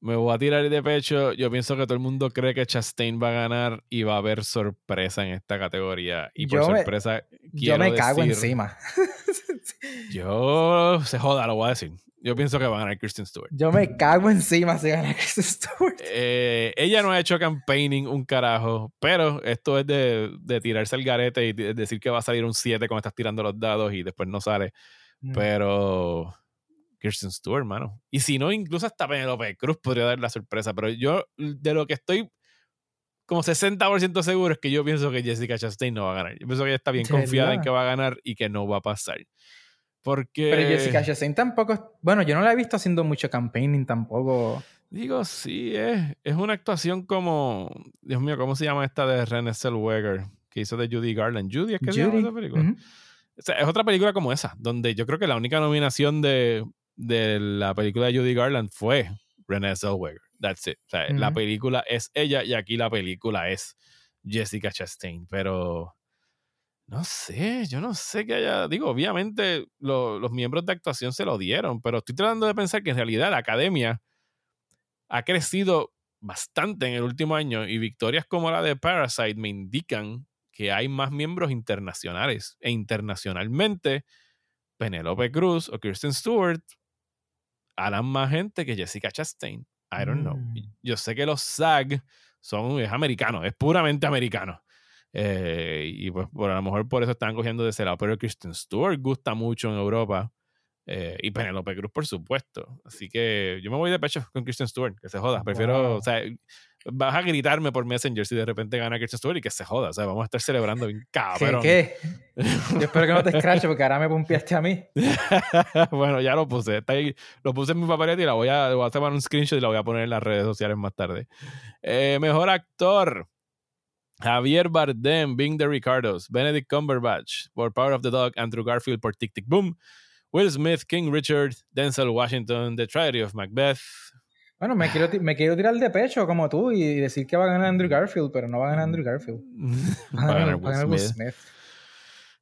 Speaker 1: Me voy a tirar de pecho. Yo pienso que todo el mundo cree que Chastain va a ganar y va a haber sorpresa en esta categoría. Y por sorpresa,
Speaker 2: yo me cago encima. (laughs)
Speaker 1: yo se joda, lo voy a decir. Yo pienso que va a ganar Kristen Stewart.
Speaker 2: Yo me cago encima si gana Kristen Stewart.
Speaker 1: Eh, ella no ha hecho campaigning un carajo, pero esto es de, de tirarse el garete y decir que va a salir un 7 cuando estás tirando los dados y después no sale. Mm. Pero Kirsten Stewart, hermano. Y si no, incluso hasta Penelope Cruz podría dar la sorpresa. Pero yo, de lo que estoy como 60% seguro es que yo pienso que Jessica Chastain no va a ganar. Yo pienso que ella está bien confiada en que va a ganar y que no va a pasar. Porque...
Speaker 2: Pero Jessica Chastain tampoco... Bueno, yo no la he visto haciendo mucho campaigning tampoco.
Speaker 1: Digo, sí, es, es una actuación como... Dios mío, ¿cómo se llama esta de Renée Zellweger? Que hizo de Judy Garland. ¿Judy es que se llama esa película? es otra película como esa, donde yo creo que la única nominación de, de la película de Judy Garland fue Renée Zellweger. That's it. O sea, la película es ella y aquí la película es Jessica Chastain. Pero no sé, yo no sé que haya. Digo, obviamente los miembros de actuación se lo dieron, pero estoy tratando de pensar que en realidad la academia ha crecido bastante en el último año y victorias como la de Parasite me indican que hay más miembros internacionales e internacionalmente Penelope Cruz o Kirsten Stewart harán más gente que Jessica Chastain. I don't know. Mm. Yo sé que los SAG son, es americano, es puramente americano. Eh, y pues por, a lo mejor por eso están cogiendo de ese lado. Pero Kristen Stewart gusta mucho en Europa. Eh, y Penelope Cruz, por supuesto. Así que yo me voy de pecho con Kristen Stewart, que se joda. Prefiero, o sea, vas a gritarme por Messenger si de repente gana Kristen Stewart y que se joda. O sea, vamos a estar celebrando bien cabrón.
Speaker 2: ¿Qué? qué? (laughs) Yo espero que no te escrache porque ahora me pumpiaste a mí. (laughs)
Speaker 1: bueno, ya lo puse. Está ahí, lo puse en mi papeleta y la voy a, voy a tomar un screenshot y la voy a poner en las redes sociales más tarde. Eh, mejor actor. Javier Bardem, Being the Ricardos, Benedict Cumberbatch por Power of the Dog, Andrew Garfield por Tic Tic Boom, Will Smith, King Richard, Denzel Washington, The Tragedy of Macbeth,
Speaker 2: bueno, me quiero, me quiero tirar de pecho como tú y decir que va a ganar Andrew Garfield, pero no va a ganar Andrew Garfield. (laughs)
Speaker 1: Va a ganar, Will, Smith.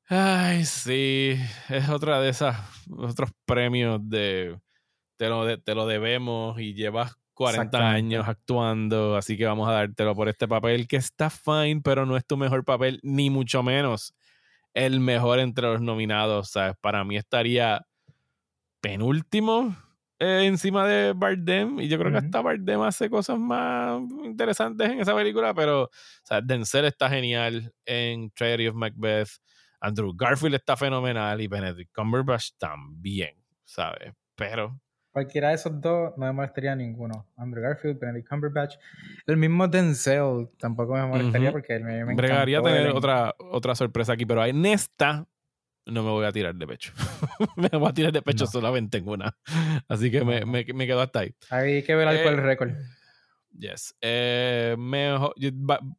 Speaker 1: Ay, sí. Es otra de esas, otros premios de te lo, te lo debemos y llevas 40 años actuando, así que vamos a dártelo por este papel que está fine, pero no es tu mejor papel, ni mucho menos el mejor entre los nominados. ¿sabes? Para mí estaría penúltimo eh, encima de Bardem y yo creo que hasta Bardem hace cosas más interesantes en esa película, pero o sea, Denzel está genial en Tragedy of Macbeth, Andrew Garfield está fenomenal y Benedict Cumberbatch también, ¿sabes? Pero
Speaker 2: cualquiera de esos dos no me molestaría ninguno. Andrew Garfield, Benedict Cumberbatch. El mismo Denzel tampoco me molestaría porque me, me
Speaker 1: Bregaría tener otra, otra sorpresa aquí, pero en esta no me voy a tirar de pecho. (laughs) me voy a tirar de pecho solamente en una. Así que me, me, me quedo hasta ahí.
Speaker 2: Hay que ver por el eh, récord.
Speaker 1: Yes. Eh, mejor,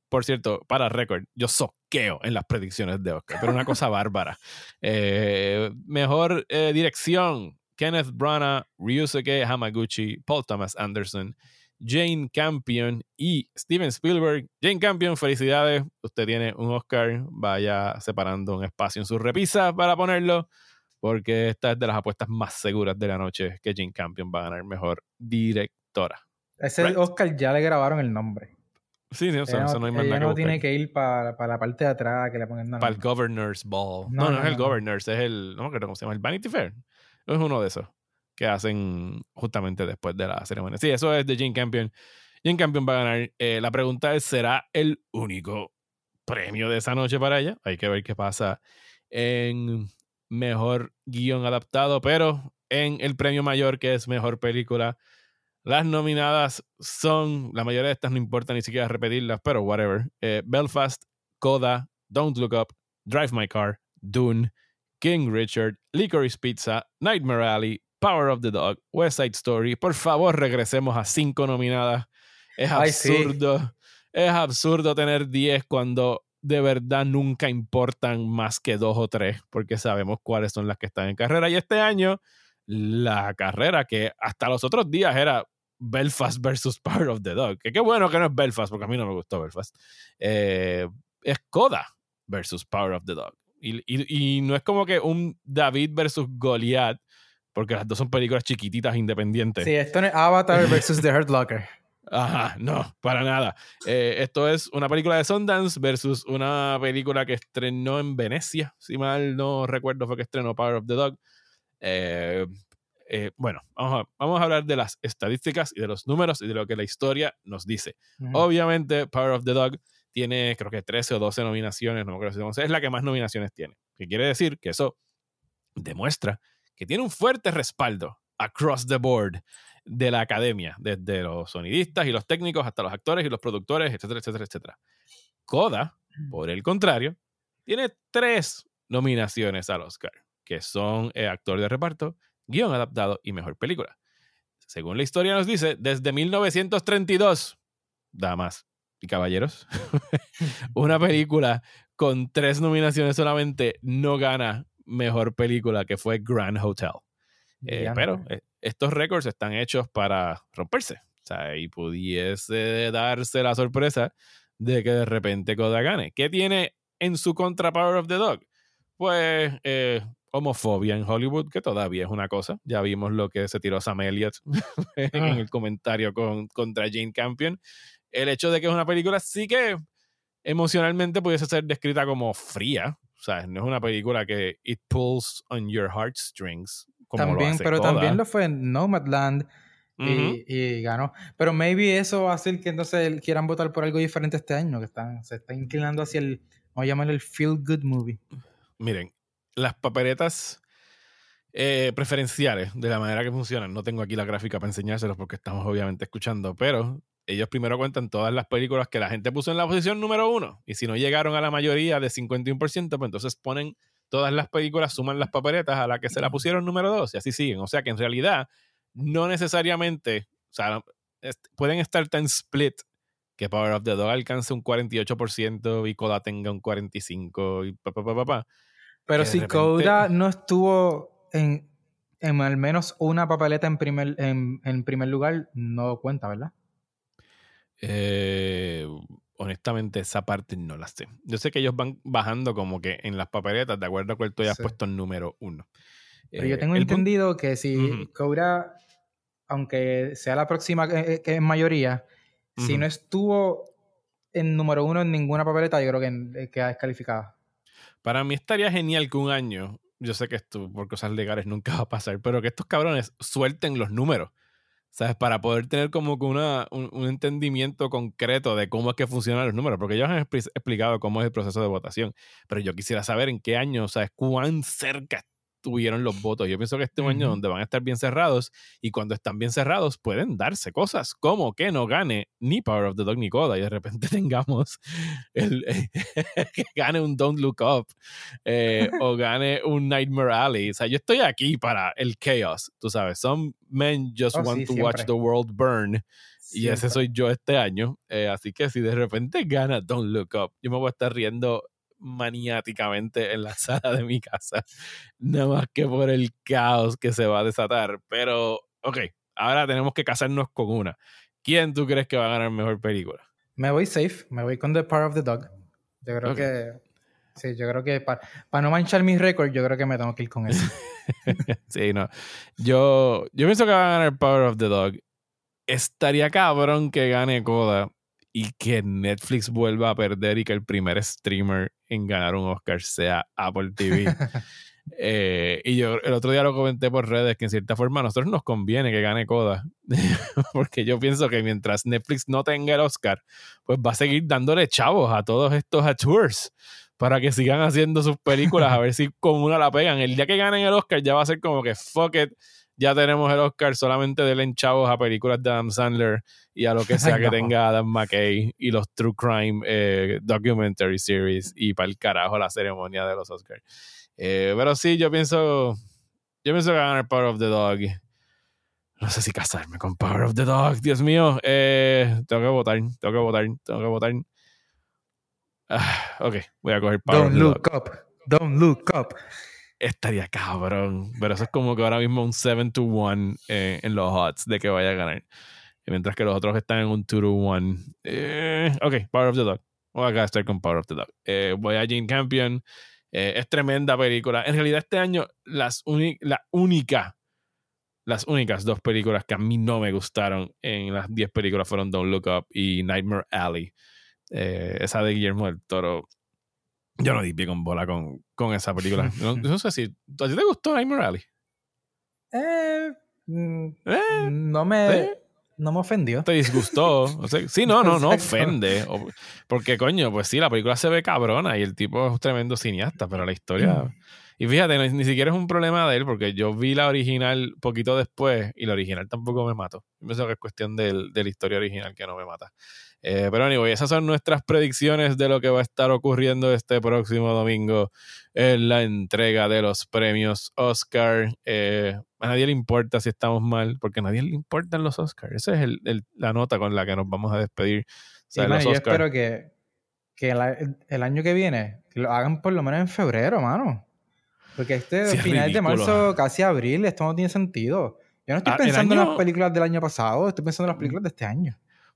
Speaker 1: por cierto, para récord, yo soqueo en las predicciones de Oscar, pero una cosa (laughs) bárbara. Eh, mejor dirección: Kenneth Branagh, Ryusuke Hamaguchi, Paul Thomas Anderson, Jane Campion y Steven Spielberg. Jane Campion, felicidades. Usted tiene un Oscar. Vaya separando un espacio en su repisa para ponerlo, porque esta es de las apuestas más seguras de la noche que Jane Campion va a ganar mejor directora.
Speaker 2: Ese Oscar ya le grabaron el nombre.
Speaker 1: Sí, sí, eso, no, hay más
Speaker 2: nada no tiene que ir para, la parte de atrás que le pongan
Speaker 1: Para el Governor's Ball. No, no, es el Governor's, es el. No me acuerdo cómo se llama, el Vanity Fair. Es uno de esos que hacen justamente después de la ceremonia. Sí, eso es de Jane Campion. Jane Campion va a ganar. Eh, la pregunta es, ¿será el único premio de esa noche para ella? Hay que ver qué pasa en mejor guion adaptado, pero en el premio mayor, que es mejor película, las nominadas son, la mayoría de estas no importa ni siquiera repetirlas, pero whatever. Eh, Belfast, Coda, Don't Look Up, Drive My Car, Dune, King Richard, Licorice Pizza, Nightmare Alley, Power of the Dog, West Side Story. Por favor, regresemos a cinco nominadas. Es absurdo. Es absurdo tener 10 cuando de verdad nunca importan más que dos o tres, porque sabemos cuáles son las que están en carrera. Y este año, la carrera que hasta los otros días era Belfast versus Power of the Dog. Que qué bueno que no es Belfast, porque a mí no me gustó Belfast. Eh, es Coda versus Power of the Dog. Y, y, no es como que un David versus Goliath porque las dos son películas chiquititas independientes.
Speaker 2: Sí, esto no es Avatar versus The Hurt Locker.
Speaker 1: Ajá, no, para nada. Eh, esto es una película de Sundance versus una película que estrenó en Venecia, si mal no recuerdo, fue que estrenó Power of the Dog. Eh, eh, bueno, vamos a, vamos a, hablar de las estadísticas y de los números y de lo que la historia nos dice. Obviamente, Power of the Dog tiene creo que 13 o 12 nominaciones, no me acuerdo si es la que más nominaciones tiene. Que quiere decir que eso demuestra que tiene un fuerte respaldo across the board de la academia, desde los sonidistas y los técnicos hasta los actores y los productores, etcétera, etcétera, etcétera. Coda, por el contrario, tiene tres nominaciones al Oscar, que son eh, actor de reparto, guion adaptado y mejor película. Según la historia nos dice, desde 1932, damas y caballeros, (laughs) una (laughs) película con tres nominaciones solamente no gana mejor película, que fue Grand Hotel. Eh, pero eh, estos récords están hechos para romperse. O sea, y pudiese darse la sorpresa de que de repente Coda gane. ¿Qué tiene en su contra Power of the Dog? Pues eh, homofobia en Hollywood, que todavía es una cosa. Ya vimos lo que se tiró Sam Elliott (laughs) en ah. el comentario con, contra Jane Campion. El hecho de que es una película sí que emocionalmente pudiese ser descrita como fría. O sea, no es una película que it pulls on your heartstrings
Speaker 2: también, pero también lo fue en Nomadland y, ganó. Pero maybe eso va a hacer que entonces quieran votar por algo diferente este año, que están, se está inclinando hacia el, vamos a llamarle el feel good movie.
Speaker 1: Miren, las papeletas eh, preferenciales de la manera que funcionan, no tengo aquí la gráfica para enseñárselos porque estamos obviamente escuchando, pero ellos primero cuentan todas las películas que la gente puso en la posición número uno. Y si no llegaron a la mayoría de 51%, pues entonces ponen todas las películas suman las papeletas a la que se la pusieron número dos y así siguen. O sea que en realidad no necesariamente, o sea, pueden estar tan split que Power of the Dog alcance un 48% y Coda tenga un 45% y pa, pa, pa, pa,
Speaker 2: Pero si Coda no estuvo en, en, al menos una papeleta en primer, en, en primer lugar, no cuenta, ¿verdad?
Speaker 1: Eh, honestamente esa parte no la sé. Yo sé que ellos van bajando como que en las papeletas de acuerdo a cuál tú hayas puesto el número uno.
Speaker 2: Pero yo eh, tengo entendido que si Cobra, aunque sea la próxima que, es mayoría, si no estuvo en número uno en ninguna papeleta, yo creo que eh, queda descalificada.
Speaker 1: Para mí estaría genial que un año, yo sé que esto por cosas legales nunca va a pasar, pero que estos cabrones suelten los números. ¿Sabes? Para poder tener como que una, un, entendimiento concreto de cómo es que funcionan los números, porque ellos han explicado cómo es el proceso de votación, pero yo quisiera saber en qué año, ¿sabes? Cuán cerca tuvieron los votos. Yo pienso que este año donde van a estar bien cerrados y cuando están bien cerrados pueden darse cosas como que no gane ni Power of the Dog ni Coda y de repente (laughs) tengamos el, (laughs) que gane un Don't Look Up eh, o (laughs) gane un Nightmare Alley. O sea, yo estoy aquí para el chaos, tú sabes. Some men just oh, want to watch the world burn. Y ese soy yo este año. Eh, así que si de repente gana Don't Look Up, yo me voy a estar riendo maniáticamente en la (laughs) sala de mi casa, nada más que por el caos que se va a desatar. Pero, ok, ahora tenemos que casarnos con una. ¿Quién tú crees que va a ganar mejor película?
Speaker 2: Me voy safe, me voy con The Power of the Dog. Yo creo que. Sí, yo creo que para no manchar mis récords, yo creo que me tengo que ir con eso. (laughs)
Speaker 1: sí, no. Yo, yo pienso que va a ganar Power of the Dog. Estaría cabrón que gane Coda y que Netflix vuelva a perder y que el primer streamer en ganar un Oscar sea Apple TV. (laughs) Eh, y yo el otro día lo comenté por redes que en cierta forma a nosotros nos conviene que gane Coda, (laughs) porque yo pienso que mientras Netflix no tenga el Oscar, pues va a seguir dándole chavos a todos estos tours para que sigan haciendo sus películas a ver si con una la pegan. El día que ganen el Oscar ya va a ser como que fuck it, ya tenemos el Oscar solamente de chavos a películas de Adam Sandler y a lo que (laughs) sea que tenga Adam McKay y los True Crime eh, Documentary Series y para el carajo la ceremonia de los Oscars. Eh, pero sí, yo pienso, yo pienso que ganar Power of the Dog. No sé si casarme con Power of the Dog, Dios mío. Eh, tengo que votar, tengo que votar, tengo que votar. Ah, ok, voy a coger
Speaker 2: Power Don't of the look up, don't look up
Speaker 1: estaría cabrón. Pero eso es como que ahora mismo un 7 to 1 eh, en los odds de que vaya a ganar. Mientras que los otros están en un 2 to 1. Eh, ok, Power of the Dog. Voy a gastar con Power of the Dog. Eh, voy a Jane Campion. es tremenda película. En realidad, este año, las la única las únicas dos películas que a mí no me gustaron en las 10 películas fueron Don't Look Up y Nightmare Alley. Eh, esa de Guillermo del Toro. Yo no di pie con bola con, con esa película. (laughs) No, sé si. ¿A ti te gustó Nightmare Alley?
Speaker 2: Eh, mm, eh no me. No me ofendió.
Speaker 1: ¿Te disgustó? O sea, sí, no, no, no (laughs) ofende. Porque, coño, pues sí, la película se ve cabrona y el tipo es un tremendo cineasta, pero la historia. Y fíjate, ni siquiera es un problema de él, porque yo vi la original poquito después y la original tampoco me mató. Yo pienso que es cuestión de la historia original que no me mata. Eh, pero anyway, esas son nuestras predicciones de lo que va a estar ocurriendo este próximo domingo en la entrega de los premios Oscar. Eh, a nadie le importa si estamos mal, porque a nadie le importan los Oscars. Esa es la nota con la que nos vamos a despedir.
Speaker 2: yo espero que, el, año que viene lo hagan por lo menos en febrero, mano. Porque este final de marzo, casi abril, esto no tiene sentido. Yo no estoy ah, pensando en las películas del año pasado, estoy pensando en las películas de este año.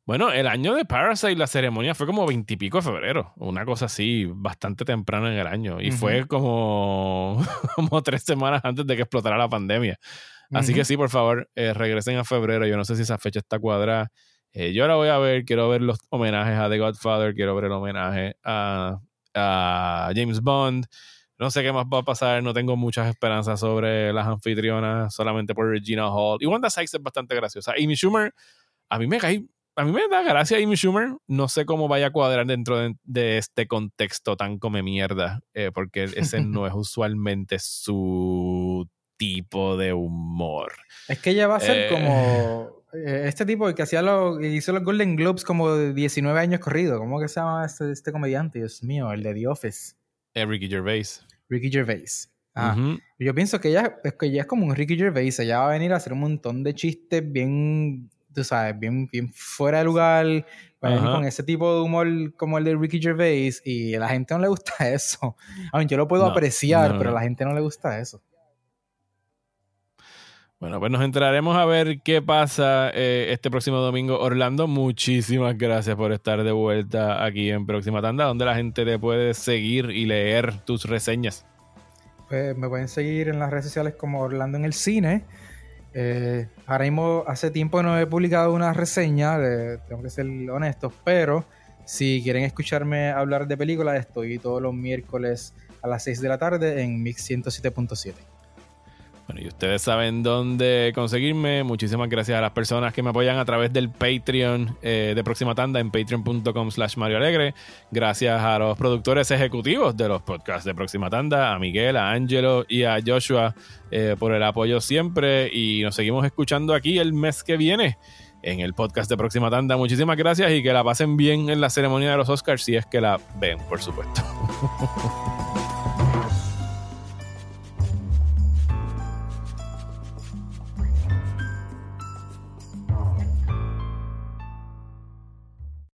Speaker 1: Bueno, el año de Parasite, la ceremonia fue como veintipico de febrero. Una cosa así, bastante temprano en el año. Y fue como, (laughs) como tres semanas antes de que explotara la pandemia. Así que sí, por favor, eh, regresen a febrero. Yo no sé si esa fecha está cuadrada. Eh, yo la voy a ver, quiero ver los homenajes a The Godfather, quiero ver el homenaje a, a James Bond. No sé qué más va a pasar, no tengo muchas esperanzas sobre las anfitrionas, solamente por Regina Hall. Y Wanda Sykes es bastante graciosa. Amy Schumer, a mí me cae a mí me da gracia Amy Schumer. No sé cómo vaya a cuadrar dentro de, este contexto tan come mierda, eh, porque ese (laughs) no es usualmente su tipo de humor.
Speaker 2: Es que ella va a ser eh, como eh, este tipo que hacía lo, hizo los Golden Globes como de 19 años corrido. ¿Cómo que se llama este, este comediante? Dios mío, el de The Office.
Speaker 1: Ricky Gervais.
Speaker 2: Ricky Gervais. Ah, Yo pienso que ella, es que ella es como un Ricky Gervais. Ella va a venir a hacer un montón de chistes bien tú sabes, bien, bien fuera de lugar, con ese tipo de humor como el de Ricky Gervais, y a la gente no le gusta (laughs) eso. A yo lo puedo apreciar, pero a la gente no le gusta eso.
Speaker 1: Bueno, pues nos entraremos a ver qué pasa eh, este próximo domingo. Orlando, muchísimas gracias por estar de vuelta aquí en Próxima Tanda, donde la gente te puede seguir y leer tus reseñas.
Speaker 2: Pues me pueden seguir en las redes sociales como Orlando en el cine. Eh, ahora mismo hace tiempo no he publicado una reseña, tengo que ser honesto, pero si quieren escucharme hablar de películas, estoy todos los miércoles a las 6 de la tarde en Mix 107.7.
Speaker 1: Bueno, y ustedes saben dónde conseguirme. Muchísimas gracias a las personas que me apoyan a través del Patreon eh, de Próxima Tanda en patreon.com slash Mario Alegre. Gracias a los productores ejecutivos de los podcasts de Próxima Tanda, a Miguel, a Angelo y a Joshua eh, por el apoyo siempre. Y nos seguimos escuchando aquí el mes que viene en el podcast de Próxima Tanda. Muchísimas gracias y que la pasen bien en la ceremonia de los Oscars si es que la ven, por supuesto. (laughs)